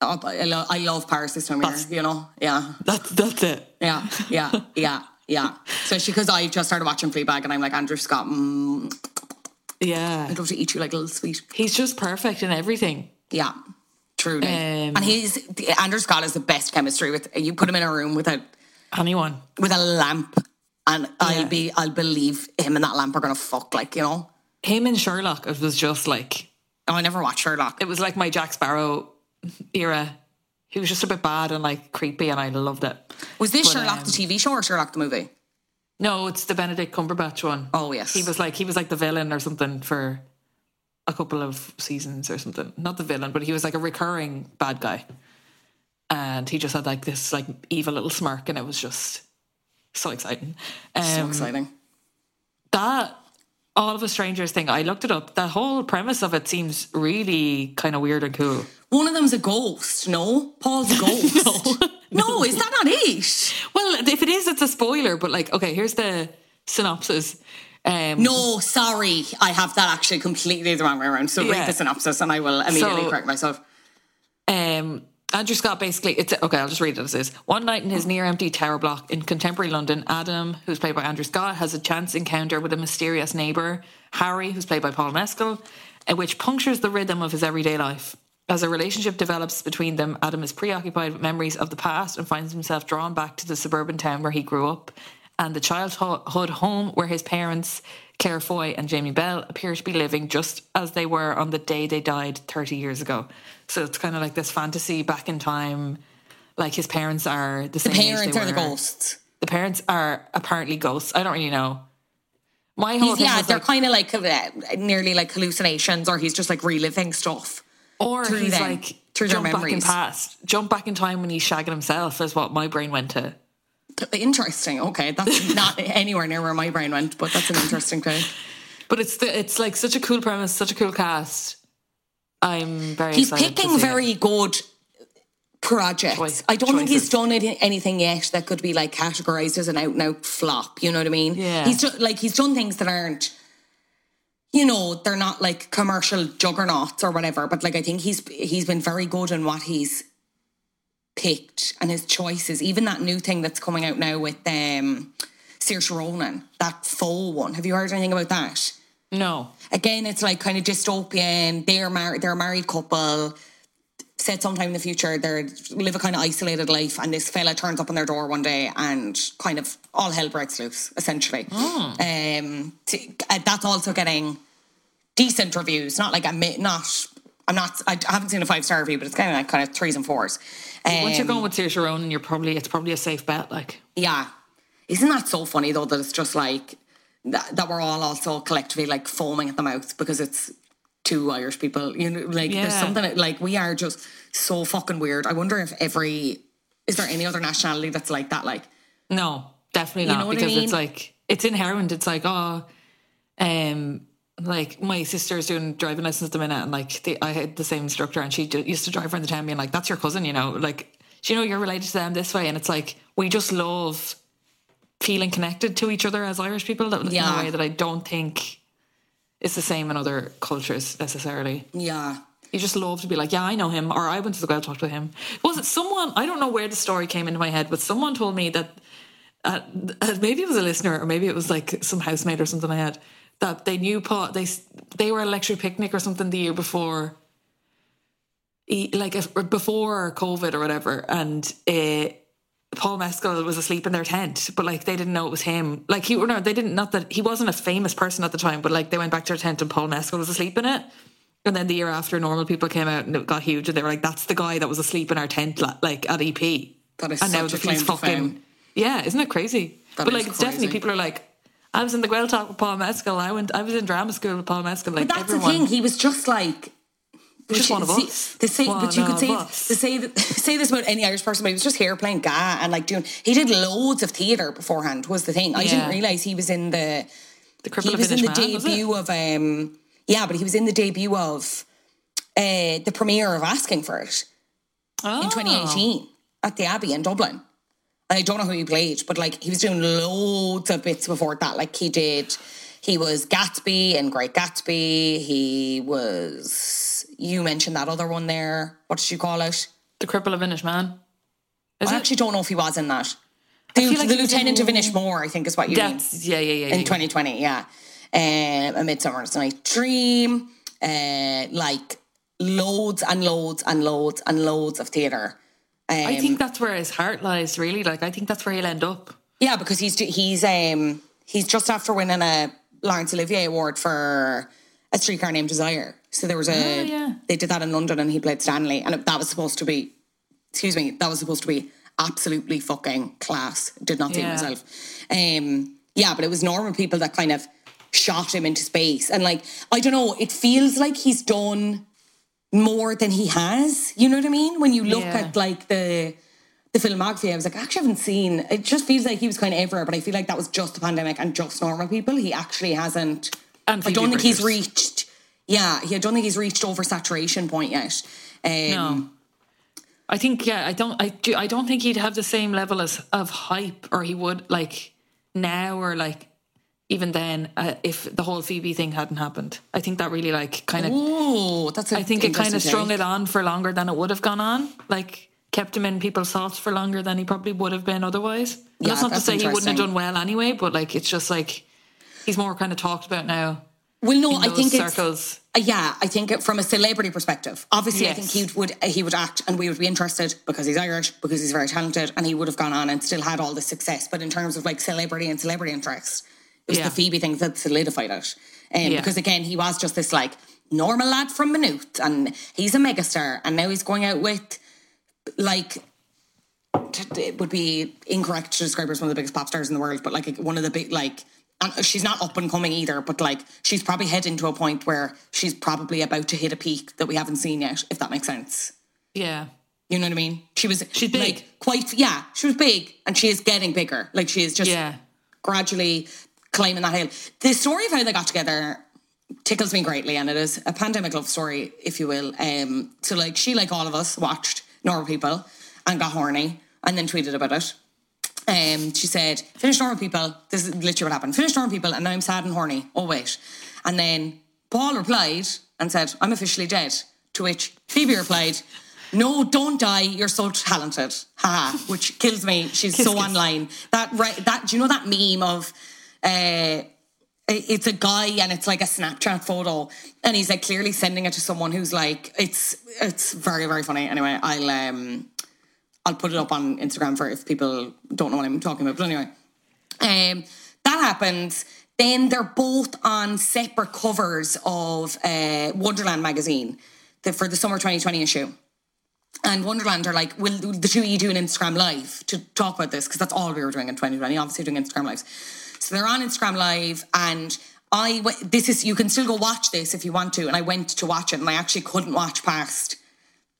I, lo- I love Paris this time of year, you know? Yeah. That's that's it. Yeah. Yeah. Yeah. Yeah. Especially because I just started watching Fleabag and I'm like, Andrew Scott, mm, Yeah. I'd love to eat you like a little sweet. He's just perfect in everything. Yeah. Truly. Um, and he's, Andrew Scott is the best chemistry with, you put him in a room with a, Anyone. with a lamp and I'll be, I'll believe him and that lamp are going to fuck, like, you know? Him and Sherlock, it was just like Oh, I never watched Sherlock. it was like my Jack Sparrow era. He was just a bit bad and like creepy, and I loved it. Was this But, Sherlock um, the TV show or Sherlock the movie? No, it's the Benedict Cumberbatch one. Oh, yes. He was like he was like the villain or something for a couple of seasons or something. Not the villain, but he was like a recurring bad guy. And he just had like this like evil little smirk, and it was just so exciting. Um, So exciting. that All of Us Strangers thing, I looked it up. The whole premise of it seems really kind of weird and cool. One of them's a ghost, no? Paul's a [LAUGHS] ghost. no. is that not it? Well, if it is, it's a spoiler. But like, okay, here's the synopsis. Um, No, sorry. I have that actually completely the wrong way around. So Yeah. read the synopsis and I will immediately So- correct myself. Um, Andrew Scott basically, it's okay. I'll just read it as is. One night in his near-empty tower block in contemporary London, Adam, who's played by Andrew Scott, has a chance encounter with a mysterious neighbour, Harry, who's played by Paul Mescal, uh, which punctures the rhythm of his everyday life. As a relationship develops between them, Adam is preoccupied with memories of the past and finds himself drawn back to the suburban town where he grew up and the childhood home where his parents, Claire Foy and Jamie Bell, appear to be living just as they were on the day they died 30 years ago. So it's kind of like this fantasy back in time. Like his parents are the The same age parents they are the ghosts. The parents are apparently ghosts. I don't really know. My whole He's, thing yeah, they're like, kind of like uh, nearly like hallucinations, or he's just like reliving stuff. or he's them, like through their jump back in past, jump back in time when he's shagging himself is what my brain went to. Interesting. Okay, that's not anywhere near where my brain went, but that's an interesting thing. But it's the, it's like such a cool premise, such a cool cast. I'm very He's picking see it. very good projects. Choice- I don't think he's done anything yet that could be like categorized as an out and out flop. You know what I mean? Yeah. He's just like he's done things that aren't. You know, they're not like commercial juggernauts or whatever. But like, I think he's he's been very good in what he's picked and his choices. Even that new thing that's coming out now with um, Saoirse Ronan, that Foe one. Have you heard anything about that? No. again, it's like kind of dystopian. They're married. They're a married couple. Said sometime in the future they live a kind of isolated life, and this fella turns up on their door one day, and kind of all hell breaks loose. Essentially, um, t- uh, that's also getting decent reviews. Not like I'm not. I'm not. I haven't seen a five star review, but it's kind of like kind of threes and fours. Once you're Um, going with Saoirse Ronan, you're probably it's probably a safe bet. Like yeah. Isn't that so funny though that it's just like that, that we're all also collectively like foaming at the mouth because it's two Irish people. You know, like there's something like we are just so fucking weird. I wonder if every is there any other nationality that's like that? Like no, definitely You not know what I because mean? it's like it's inherent. It's like oh, um, like my sister's doing driving lessons at the minute, and like the, I had the same instructor, and she used to drive around the town being like, "That's your cousin," you know, like do you know you're related to them this way, and it's like we just love feeling connected to each other as Irish people that, in Yeah. a way that I don't think is the same in other cultures necessarily. yeah. You just love to be like, yeah, I know him, or I went to the Gaeltacht with him. Was it someone? I don't know where the story came into my head, but someone told me that uh, uh, maybe it was a listener, or maybe it was like some housemate or something I had that they knew Paul. They they were at a Electric Picnic or something the year before. like before COVID or whatever, and uh, Paul Mescal was asleep in their tent, but like they didn't know it was him. Like he, no, they didn't. Not that he wasn't a famous person at the time, but like they went back to their tent and Paul Mescal was asleep in it. And then the year after, normal people came out and it got huge, and they were like, "That's the guy that was asleep in our tent, like at EP." That is and now such a he's claim to fame. yeah, isn't it crazy? That but like, it's definitely people are like, "I was in the Gaeltacht with Paul Mescal. I went, I was in drama school with Paul Mescal." Like But that's everyone, the thing. He was just like just one of See, us. To say, but you could say to say that, [LAUGHS] say this about any Irish person, but he was just here playing ga and like doing. He did loads of theatre beforehand. Was the thing I Yeah. didn't realize he was in the. The He Cripple of was in the Man, debut of um yeah, but he was in the debut of uh the premiere of Asking for It Oh. in 2018 at the Abbey in Dublin. I don't know who he played, but like he was doing loads of bits before that. Like he did, he was Gatsby and Great Gatsby. He was, you mentioned that other one there. What did you call it? The Cripple of Inishmaan. Is I it? actually don't know if he was in that. The, like the Lieutenant of in- Inishmore, I think is what you mean. That's yeah, yeah, yeah. in yeah. 2020, yeah. Um, a Midsummer's Night Dream, uh, like loads and loads and loads and loads of theatre. Um, I think that's where his heart lies. Really, like I think that's where he'll end up. Yeah, because he's he's um he's just after winning a Laurence Olivier Award for a streetcar named Desire. So there was a Oh, yeah. they did that in London and he played Stanley and that was supposed to be excuse me that was supposed to be absolutely fucking class. Did not see it Yeah. myself. Um yeah, but it was normal people that kind of shot him into space and like I don't know. It feels like he's done more than he has. You know what I mean? When you look Yeah. at like the the filmography, I was like, I actually haven't seen. It just feels like he was kind of everywhere, but I feel like that was just the pandemic and just normal people. He actually hasn't. And I don't think he's reached. Yeah, he, I don't think he's reached oversaturation point yet. Um, No. I think yeah, I don't I do I don't think he'd have the same level as of hype or he would like now or like even then uh, if the whole Phoebe thing hadn't happened. I think that really like kind of Oh, that's. a I think it kind of strung it on for longer than it would have gone on. Like kept him in people's thoughts for longer than he probably would have been otherwise. And Yeah, that's not that's to say he wouldn't have done well anyway, but like it's just like he's more kind of talked about now. Well, no, I think circles. Uh, Yeah, I think it, from a celebrity perspective, obviously, I think he would he would act, and we would be interested because he's Irish, because he's very talented, and he would have gone on and still had all the success. But in terms of like celebrity and celebrity interest, it was Yeah. the Phoebe thing that solidified it. Um, Yeah. Because again, he was just this like normal lad from Maynooth, and he's a megastar, and now he's going out with like it would be incorrect to describe her as one of the biggest pop stars in the world, but like one of the big like. And she's not up and coming either, but like she's probably heading to a point where she's probably about to hit a peak that we haven't seen yet, if that makes sense. Yeah. You know what I mean? She was She's big. like quite yeah, she was big and she is getting bigger. Like she is just Yeah. gradually climbing that hill. The story of how they got together tickles me greatly and it is a pandemic love story, if you will. Um so like she like all of us watched Normal People and got horny and then tweeted about it. Um, she said, finish normal people. This is literally what happened. Finish normal people, and now I'm sad and horny. Oh, wait. And then Paul replied and said, I'm officially dead. To which Phoebe replied, No, don't die. You're so talented. Haha, which kills me. She's so kiss. online. That right that do you know that meme of uh it's a guy and it's like a Snapchat photo and he's like clearly sending it to someone who's like it's it's very, very funny. Anyway, I'll um I'll put it up on Instagram for if people don't know what I'm talking about. But anyway, um, that happens. Then they're both on separate covers of uh, Wonderland magazine the, for the summer 2020 issue. And Wonderland are like, will the two of you do an Instagram live to talk about this? Because that's all we were doing in 2020, obviously doing Instagram lives. So they're on Instagram live and I this is, you can still go watch this if you want to. And I went to watch it and I actually couldn't watch past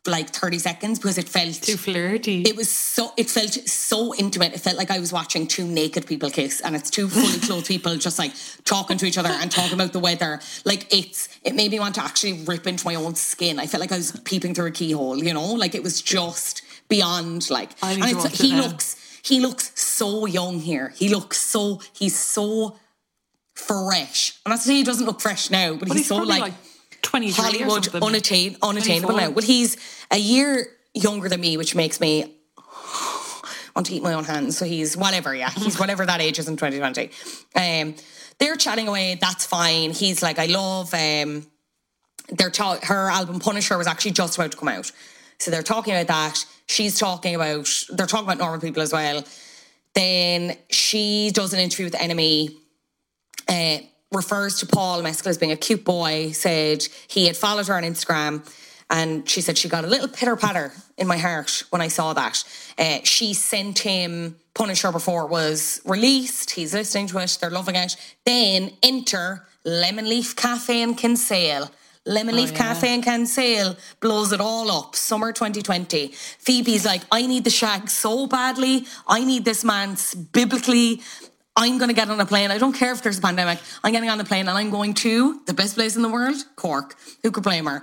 like 30 seconds because it felt Too flirty. it was so it felt so intimate it felt like i was watching two naked people kiss and it's two fully clothed [LAUGHS] people just like talking to each other and talking about the weather like it's it made me want to actually rip into my own skin i felt like i was peeping through a keyhole you know like it was just beyond like and to watch it he now. looks he looks so young here he looks so he's so fresh And not saying he doesn't look fresh now but, he's, he's so like like 23 or Hollywood something. unattain, unattainable 24. now. Well, he's a year younger than me, which makes me want to eat my own hands. So he's whatever, yeah. He's [LAUGHS] whatever that age is in 2020. Um, they're chatting away, that's fine. He's like, I love um they're ta- her album Punisher was actually just about to come out. So they're talking about that. She's talking about they're talking about normal people as well. Then she does an interview with NME, uh, refers to Paul Mescal as being a cute boy, said he had followed her on Instagram. And she said she got a little pitter patter in my heart when I saw that. Uh, she sent him Punisher before it was released. He's listening to it. They're loving it. Then enter Lemon Leaf Cafe and Kinsale. Lemon oh, Leaf Cafe and Kinsale blows it all up. Summer 2020. Phoebe's like, I need the shag so badly. I need this man biblically. I'm going to get on a plane. I don't care if there's a pandemic. I'm getting on the plane and I'm going to the best place in the world, Cork. Who could blame her?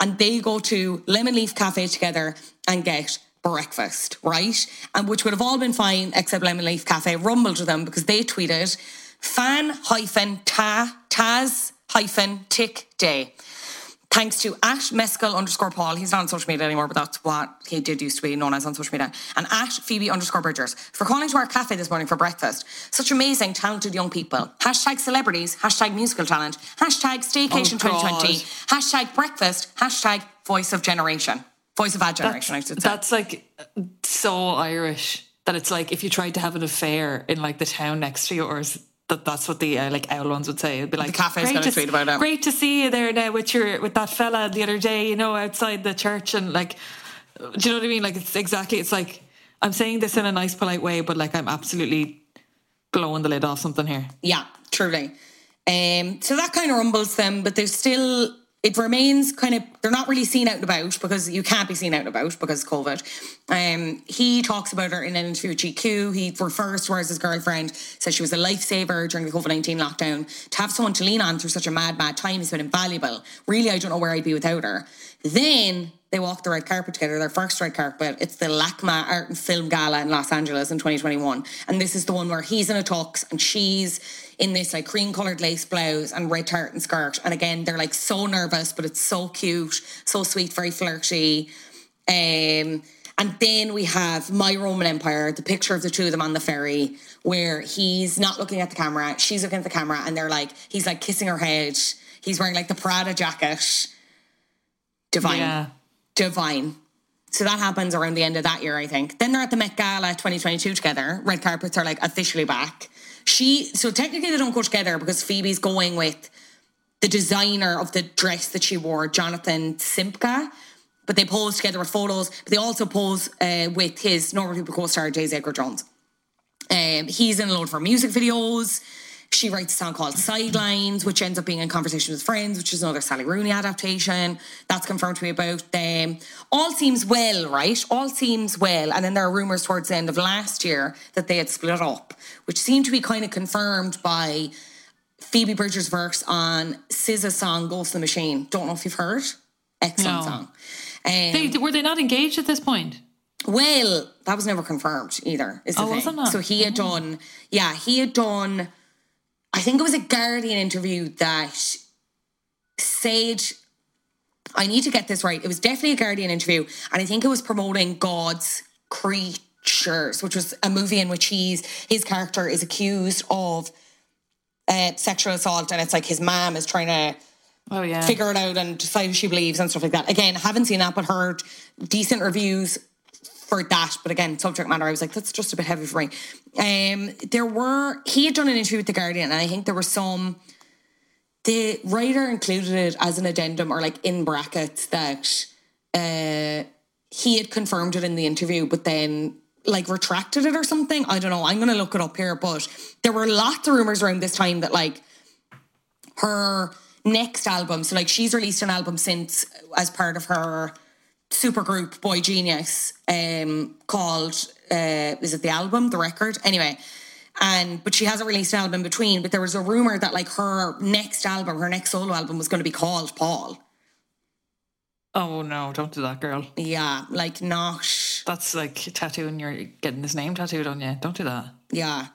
And they go to Lemon Leaf Cafe together and get breakfast, right? And which would have all been fine except Lemon Leaf Cafe rumbled to them because they tweeted fan hyphen ta taz hyphen tick day. Thanks to at mescal underscore Paul. He's not on social media anymore, but that's what he did used to be known as on social media. And at Phoebe underscore Bridgers for calling to our cafe this morning for breakfast. Such amazing, talented young people. Hashtag celebrities, hashtag musical talent, hashtag staycation Oh, 2020, hashtag breakfast, hashtag voice of generation. Voice of our generation, I should say. That's like so Irish that it's like if you tried to have an affair in like the town next to yours, that that's what the uh, like ones would say. It'd be like cafe's "Great gonna tweet about it." Great to see you there now with your with that fella the other day, you know, outside the church and like, do you know what I mean? Like it's exactly. It's like I'm saying this in a nice, polite way, but like I'm absolutely blowing the lid off something here. Yeah, truly. Um, so that kind of rumbles them, but there's still it remains kind of they're not really seen out and about because you can't be seen out and about because COVID. Um, he talks about her in an interview with GQ. He refers to her as his girlfriend, says she was a lifesaver during the COVID nineteen lockdown. To have someone to lean on through such a mad, mad time has been invaluable. Really, I don't know where I'd be without her. Then they walk the red carpet together, their first red carpet. It's the LACMA Art and Film Gala in Los Angeles in 2021. And this is the one where he's in a tux and she's in this like cream colored lace blouse and red tartan skirt. And again, they're like so nervous, but it's so cute, so sweet, very flirty. Um, and then we have My Roman Empire, the picture of the two of them on the ferry, where he's not looking at the camera, she's looking at the camera, and they're like, he's like kissing her head. He's wearing like the Prada jacket. Divine. Yeah. Divine. So that happens around the end of that year, I think. Then they're at the Met Gala 2022 together. Red carpets are like officially back. She, so technically they don't go together because Phoebe's going with the designer of the dress that she wore, Jonathan Simkhai. But they pose together with photos, but they also pose uh, with his normal people co-star, Daisy Edgar Jones. Um, he's in a load of her music videos. She writes a song called Sidelines, which ends up being in Conversation with Friends, which is another Sally Rooney adaptation. That's confirmed to me about them. All seems well, right? All seems well. And then there are rumours towards the end of last year that they had split up, which seemed to be kind of confirmed by Phoebe Bridgers' verse on SZA's song Ghost in the Machine. Don't know if you've heard. Excellent No. song. Um, They, were they not engaged at this point? well, that was never confirmed either. Is the Oh, thing. was it? So he had done, yeah, he had done. I think it was a Guardian interview that said, I need to get this right. It was definitely a Guardian interview, and I think it was promoting God's Creatures, which was a movie in which he's his character is accused of uh, sexual assault, and it's like his mom is trying to Oh yeah. figure it out and decide who she believes and stuff like that. Again, haven't seen that, but heard decent reviews for that. But again, subject matter, I was like, that's just a bit heavy for me. Um, there were he had done an interview with the Guardian, and I think there were some. The writer included it as an addendum or like in brackets that uh, he had confirmed it in the interview, but then like retracted it or something. I don't know. I'm gonna look it up here, but there were lots of rumors around this time that like her next album. So like she's released an album since as part of her supergroup boygenius, um, called uh, is it the album, the record? Anyway. And but she hasn't released an album in between. But there was a rumor that like her next album, her next solo album was going to be called Paul. Oh no, don't do that, girl. Yeah, like not. That's like tattooing your getting his name tattooed on you. Don't do that. Yeah.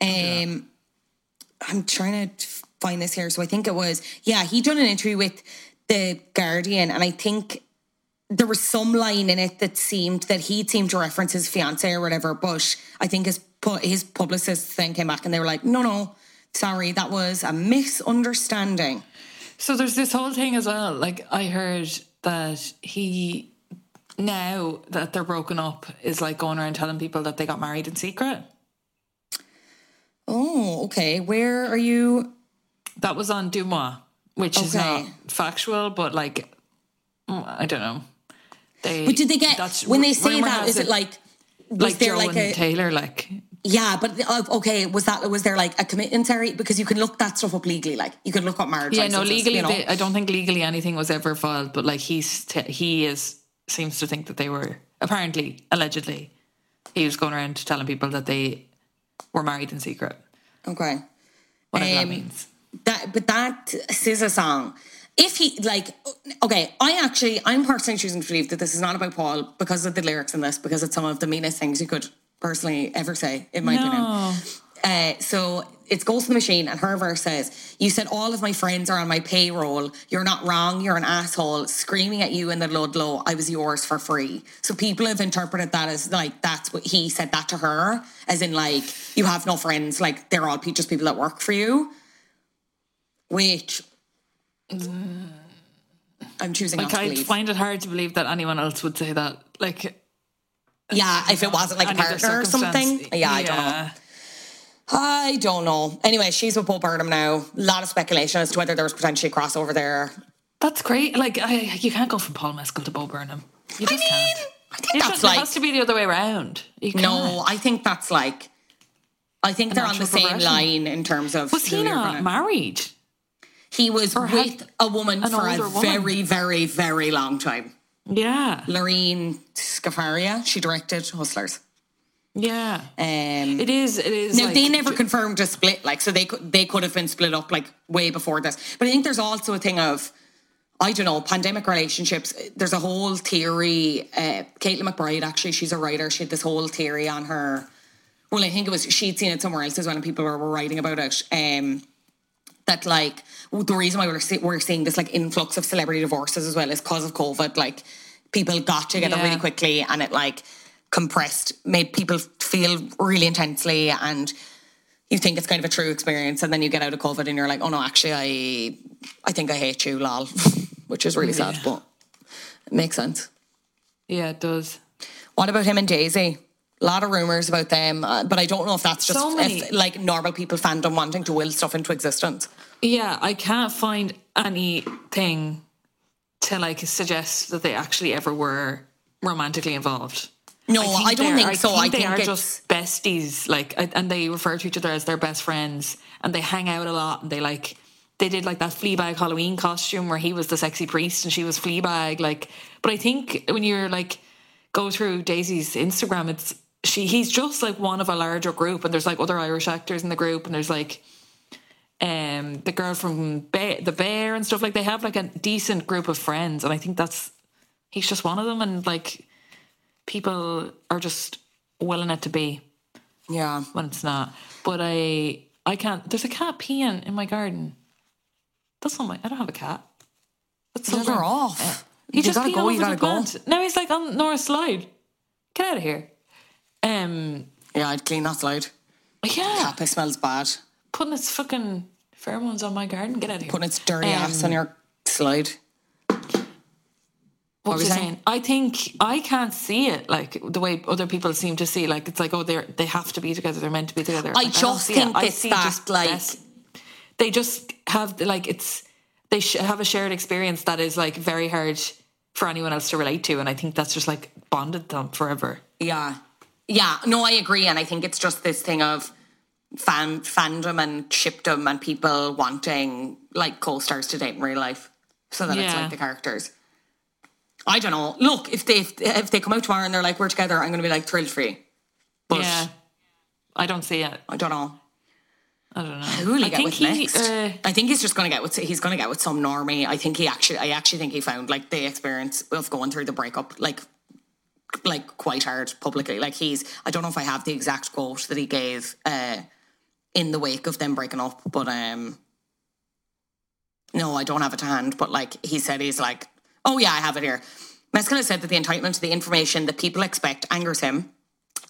Um, I'm trying to find this here. So I think it was, yeah, he done an interview with the Guardian, and I think there was some line in it that seemed that he'd seemed to reference his fiance or whatever. But I think his his publicist then came back and they were like, no, no, sorry, that was a misunderstanding. So there's this whole thing as well. Like I heard that he now that they're broken up is like going around telling people that they got married in secret. Oh, okay. Where are you? That was on DeuxMoi, which is not factual, but like mm, I don't know. They, But did they get when they say that? Is that? Is it like was like there Joe like a Taylor? Like yeah? But uh, okay, was that was there like a commitment? commitmentary? Because you can look that stuff up legally. Like you can look up marriage. yeah, no, legally, you know? they, I don't think legally anything was ever filed, but like he's t- he is seems to think that they were apparently allegedly he was going around telling people that they were married in secret. okay. Whatever that Um, means. that but that SZA song if he like okay i actually i'm personally choosing to believe that this is not about paul because of the lyrics in this because it's some of the meanest things you could personally ever say in my opinion uh, so it's Ghost the Machine, and her verse says, You said all of my friends are on my payroll. You're not wrong. You're an asshole. Screaming at you in the Ludlow, I was yours for free. So people have interpreted that as like, that's what he said that to her, as in like, you have no friends. Like, they're all just people that work for you. Which I'm choosing Like I find it hard to believe that anyone else would say that. Like yeah, if it wasn't like a partner or something. circumstance. Yeah, I don't know. I don't know. Anyway, she's with Bo Burnham now. A lot of speculation as to whether there was potentially a crossover there. That's great. Like I, you can't go from Paul Mescal to Bo Burnham. You just mean, can't. I think that's just- like it has to be the other way around. You no. I think that's like. I think they're on the same line in terms of. Was he not married? He was with a woman for a woman? very, very, very long time. Yeah, Lorene Scafaria. She directed Hustlers. yeah. Um, It is. It is. Now like- they never confirmed a split, like so they could they could have been split up like way before this. But I think there's also a thing of I don't know pandemic relationships. There's a whole theory. Uh, Caitlin McBride actually, she's a writer. She had this whole theory on her. Well, I think it was she'd seen it somewhere else as well, and people were, were writing about it. Um, that like the reason why we're see, we're seeing this like influx of celebrity divorces as well is because of COVID. Like people got together Yeah. really quickly, and it like compressed, made people feel really intensely, and you think it's kind of a true experience, and then you get out of COVID, and you're like, oh no, actually, I I think I hate you, lol, [LAUGHS] which is really sad, but it makes sense. Yeah, it does. What about him and Daisy? A lot of rumors about them, uh, but I don't know if that's just So if, like normal people fandom wanting to will stuff into existence. Yeah, I can't find anything to like suggest that they actually ever were romantically involved. No, think I, don't think so. I think they are it's just besties, like, and they refer to each other as their best friends, and they hang out a lot, and they like. They did like that Fleabag Halloween costume where he was the sexy priest and she was Fleabag. Like, but I think when you're like go through Daisy's Instagram, it's she. He's just like one of a larger group, and there's like other Irish actors in the group, and there's like um the girl from Bear, the Bear and stuff. Like they have like a decent group of friends, and I think that's he's just one of them, and like people are just willing it to be yeah. when it's not. But I I can't. There's a cat peeing in my garden. That's not my. I don't have a cat. That's are off. He You just gotta peed go, you gotta go. plant. Now he's like on Nora's slide. Get out of here. Um. Yeah, I'd clean that slide. Yeah. Cat piss smells bad. Putting its fucking pheromones on my garden. Get out of here. Putting its dirty Um, ass on your slide. What was I saying? I think I can't see it like the way other people seem to see. Like it's like oh they're they have to be together. They're meant to be together. I don't just see think I it's see that, just like- they just have like it's they sh- have a shared experience that is like very hard for anyone else to relate to, and I think that's just like bonded them forever. Yeah. Yeah, no, I agree. And I think it's just this thing of fan fandom and shipdom and people wanting like co-stars to date in real life. So that it's like the characters. I don't know. Look, if they if, if they come out tomorrow and they're like, we're together, I'm gonna be like thrilled for you. But yeah, I don't see it. I don't know. I don't know. Who will he I get think with he, next? uh, I think he's just gonna get with he's gonna get with some normie. I think he actually I actually think he found like the experience of going through the breakup like like quite hard publicly. Like he's I don't know if I have the exact quote that he gave uh in the wake of them breaking up, but um no, I don't have it to hand, but like he said he's like, Oh yeah, I have it here. Mescal has said that the entitlement to the information that people expect angers him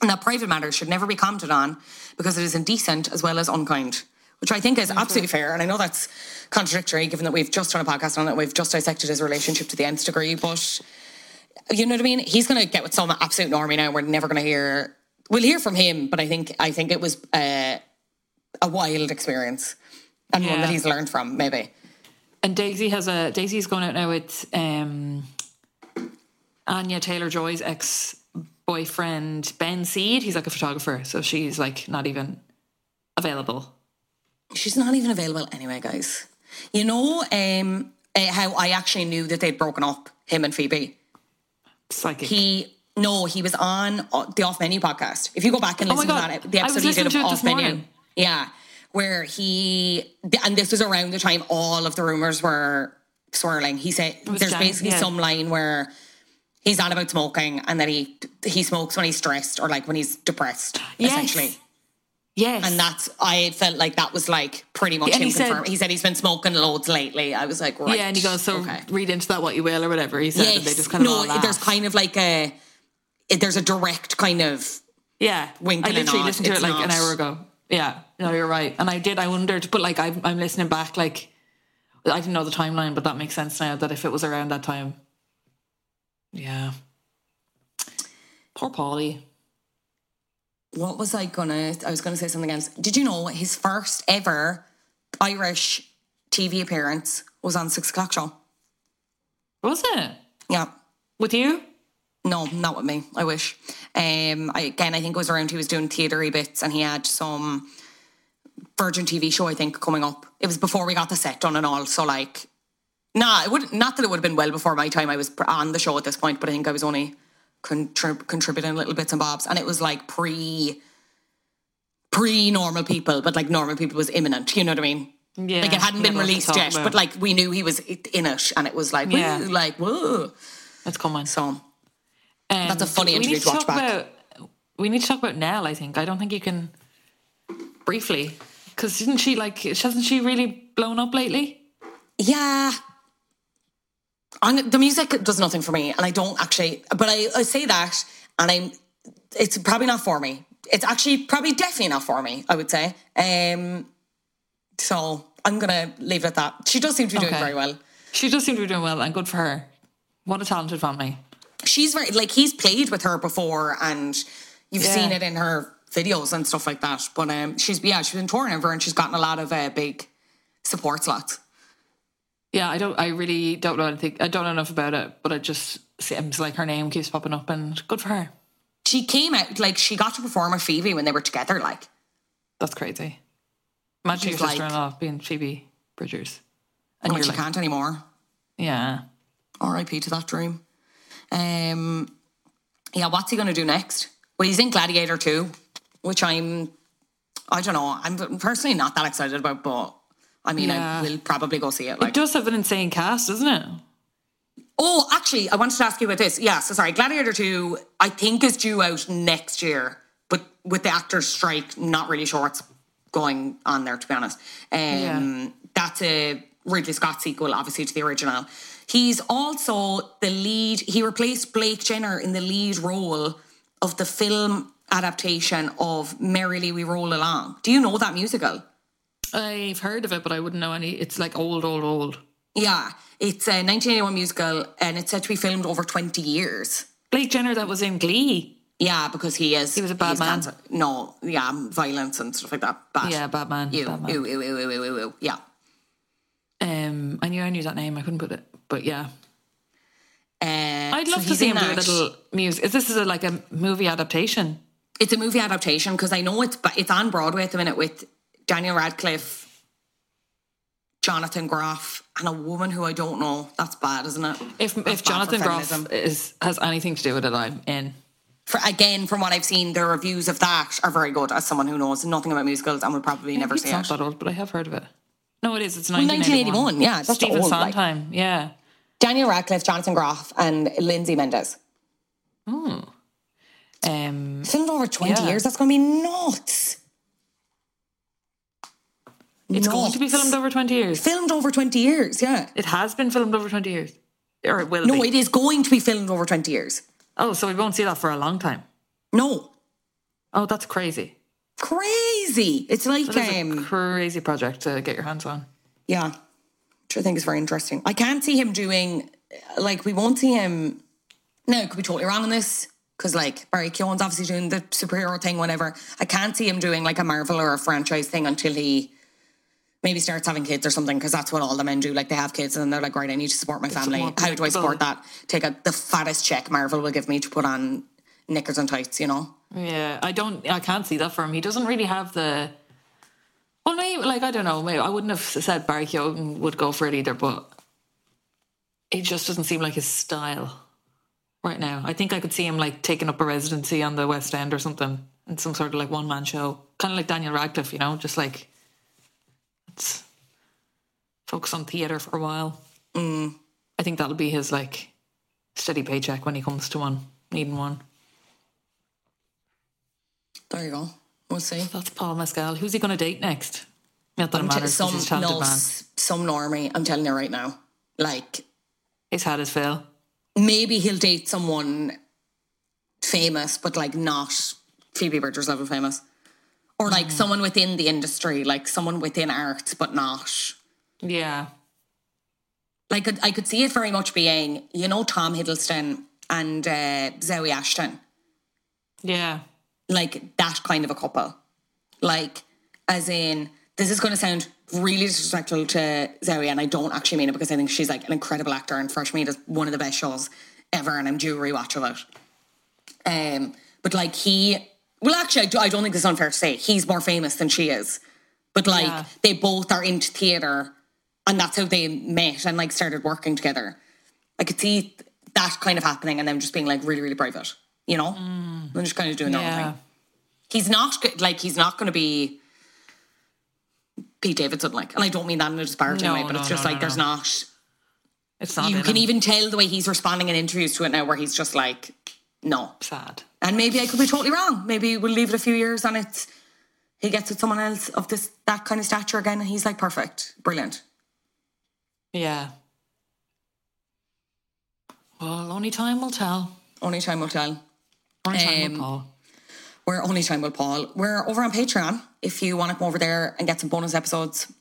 and that private matters should never be commented on because it is indecent as well as unkind. which I think is absolutely fair. And I know that's contradictory, given that we've just done a podcast on it, we've just dissected his relationship to the nth degree. But you know what I mean? He's going to get with some absolute normie now. We're never going to hear. We'll hear from him, but I think I think it was uh, a wild experience and one Yeah. that he's learned from. Maybe. And Daisy has a Daisy's going out now with um, Anya Taylor Joy's ex boyfriend Ben Seed. He's like a photographer, so she's like not even available. She's not even available anyway, guys. You know um, uh, how I actually knew that they'd broken up, him and Phoebe. Psychic. He no, he was on the Off Menu podcast. If you go back and Oh listen to that, the episode he did of Off Menu, morning. yeah, where he and this was around the time all of the rumors were swirling. He said there's basically yeah. some line where he's on about smoking and that he he smokes when he's stressed or like when he's depressed, Yes. essentially. Yes. And that's I felt like that was like pretty much And him he said- He said he's been smoking loads lately. I was like, right. Yeah, and he goes, so okay. read into that what you will or whatever. He said, and they just kind of no, there's kind of like a there's a direct kind of yeah. wink I literally listened to It's it like an hour ago. Yeah, no, you're right. And I did. I wondered, but like I'm, I'm listening back. Like I didn't know the timeline, but that makes sense now. That if it was around that time, yeah. Poor Polly. What was I gonna? I was gonna say something else. Did you know his first ever Irish TV appearance was on Six O'clock Show? Was it Yeah. with you? No, not with me. I wish. Um, I, again, I think it was around he was doing theatery bits, and he had some Virgin TV show. I think coming up. It was before we got the set done and all. So like, nah, it would not that it would have been well before my time. I was on the show at this point, but I think I was only contrib- contributing little bits and bobs, and it was like pre pre normal people, but like normal people was imminent. You know what I mean? Yeah, Like it hadn't been to released yet, about but like we knew he was in it, and it was like, Yeah. like whoa. It's coming. So Um, That's a funny we interview need to watch talk back. About, we need to talk about Nell. I think I don't think you can briefly because didn't she like? Hasn't she really blown up lately? Yeah. I'm, the music does nothing for me, and I don't actually. But I, I say that, and I'm. It's probably not for me. It's actually probably definitely not for me. I would say. Um. So I'm gonna leave it at that. She does seem to be doing Okay. very well. She does seem to be doing well, and good for her. What a talented family. She's very like he's played with her before, and you've Yeah. seen it in her videos and stuff like that. But um, she's yeah, she's been touring over, and she's gotten a lot of uh, big support slots. Yeah, I don't. I really don't know anything. I don't know enough about it, but it just seems like her name keeps popping up, and good for her. She came out like she got to perform with Phoebe when they were together. Like That's crazy. Imagine She's your like- sister-in-law being Phoebe Bridgers, and you're she like, can't anymore. yeah. R.I.P. to that dream. Um, yeah, what's he going to do next? Well, he's in Gladiator 2, which I'm, I don't know, I'm personally not that excited about, but I mean, Yeah. I will probably go see it. It does have an insane cast, doesn't it? oh, actually, I wanted to ask you about this. Yeah, so sorry, Gladiator 2, I think is due out next year, but with the actors' strike, not really sure what's going on there, to be honest. Um, Yeah. That's a Ridley Scott sequel, obviously, to the original. He's also the lead, he replaced Blake Jenner in the lead role of the film adaptation of Merrily We Roll Along. Do you know that musical? I've heard of it, but I wouldn't know any. It's like old, old, old. Yeah, it's a 1981 musical and it's said to be filmed over 20 years. Blake Jenner that was in Glee. Yeah, because he is. He was a bad man. cancer- No, yeah, violence and stuff like that. Bad. Yeah, bad man, Ew, bad man. ew, ew, ew, ew, ew, ew, ew. Yeah. Um, I knew I knew that name. I couldn't put it, but yeah, Uh, I'd so love to see him do a little music. Is this is a, like a movie adaptation? It's a movie adaptation because I know it's it's on Broadway at the minute with Daniel Radcliffe, Jonathan Groff, and a woman who I don't know. That's bad, isn't it? If That's if Jonathan Groff is has anything to do with it, I'm in. For, again, from what I've seen, the reviews of that are very good. As someone who knows nothing about musicals and would probably never see it. it's not that old, but I have heard of it. No, it is. It's Well, 1981. 1981, yeah, that's Stephen old, like. Yeah. Daniel Radcliffe, Jonathan Groff, and Lindsay Mendez. Um, Filmed over 20 Yeah. years. That's going to be nuts. It's going to be filmed over 20 years. Filmed over 20 years, yeah. It has been filmed over 20 years. Or it will No, be. it is going to be filmed over 20 years. Oh, so we won't see that for a long time. No. Oh, that's crazy. crazy. It's like That is a um, crazy project to get your hands on. Yeah, which I think is very interesting. I can't see him doing, like, we won't see him. No, I could be totally wrong on this because, like, Barry Keoghan's obviously doing the superhero thing, whatever. I can't see him doing like a Marvel or a franchise thing until he maybe starts having kids or something because that's what all the men do. Like, they have kids and then they're like, right, I need to support my family. How do I support that? Take a, the fattest check Marvel will give me to put on knickers and tights, you know? Yeah, I don't. I can't see that for him. He doesn't really have the. Well, maybe like I don't know. Maybe I wouldn't have said Barry Keoghan would go for it either, but it just doesn't seem like his style right now. I think I could see him like taking up a residency on the West End or something in some sort of like one man show, kind of like Daniel Radcliffe, you know, just like let's focus on theatre for a while. Mm. I think that'll be his like steady paycheck when he comes to one, needing one. There you go. We'll see. That's Paul Mescal. Who's he going to date next? Not that it I'm t- matters. 'cause some, no, some normie, I'm telling you right now. Like, He's had his fill. maybe he'll date someone famous, but like not Phoebe Bridgers level famous. Or like someone within the industry, like someone within art, but not. Yeah. Like I could see it very much being, you know, Tom Hiddleston and uh, Zawe Ashton, Yeah. like that kind of a couple. Like, as in, this is going to sound really disrespectful to Zawe, and I don't actually mean it because I think she's like an incredible actor, and Fresh Meat is one of the best shows ever, and I'm due a rewatch of it. Um, but like he, well, actually, I, do, I don't think it's unfair to say he's more famous than she is. But like Yeah. they both are into theater, and that's how they met and like started working together. I could see that kind of happening, and them just being like really, really private. You know, mm. and just kind of doing their own thing. He's not like he's not going to be Pete Davidson like, and I don't mean that in a disparaging No, way, but no, it's just no, like there's no. not. It's not You can him. even tell the way he's responding in interviews to it now, where he's just like, no. sad. And maybe I could be totally wrong. Maybe we'll leave it a few years and it's he gets with someone else of this that kind of stature again, and he's like perfect, brilliant. Yeah. Well, only time will tell. Only time will tell. Only time Um, will Paul. We're only time will Paul. We're over on Patreon. If you want to come over there and get some bonus episodes,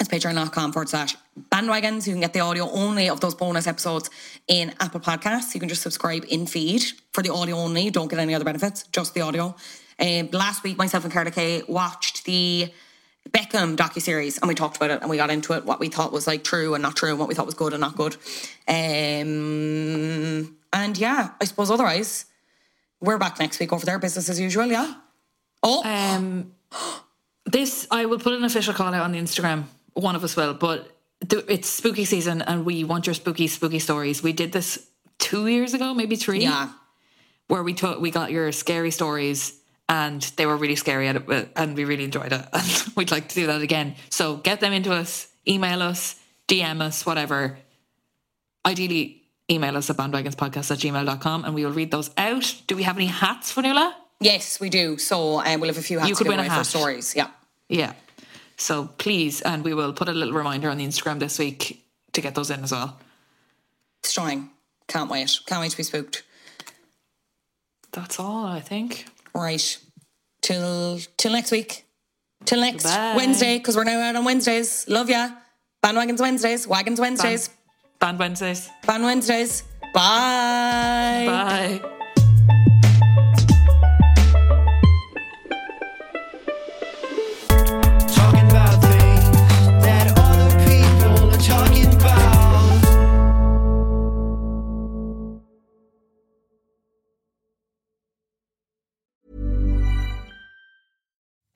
it's patreon.com forward slash bandwagons. You can get the audio only of those bonus episodes in Apple Podcasts. You can just subscribe in feed for the audio only. You don't get any other benefits, just the audio. Um, last week, myself and Carla Kay watched the Beckham docu-series and we talked about it and we got into it, what we thought was like true and not true and what we thought was good and not good. Um, and yeah, I suppose otherwise, we're back next week over there, business as usual, yeah? Oh, Um, [GASPS] this I will put an official call out on the Instagram. One of us will, but it's spooky season, and we want your spooky, spooky stories. We did this two years ago, maybe three. yeah. where we took we got your scary stories and they were really scary it and we really enjoyed it and [LAUGHS] we'd like to do that again so get them into us email us dm us whatever ideally email us at bandwagonspodcast at gmail.com and we will read those out do we have any hats for Nuala? Yes, we do. So um, we'll have a few hats You could win a away for hat. stories. Yeah. yeah so please and we will put a little reminder on the instagram this week to get those in as well Strong. Can't wait. Can't wait to be spooked. that's all i think Right. Till till next week. Till next Goodbye. Wednesday, because we're now out on Wednesdays. Love ya. Bandwagons Wednesdays. Wagons Wednesdays. band wednesdays Ban Wednesdays. Bye. bye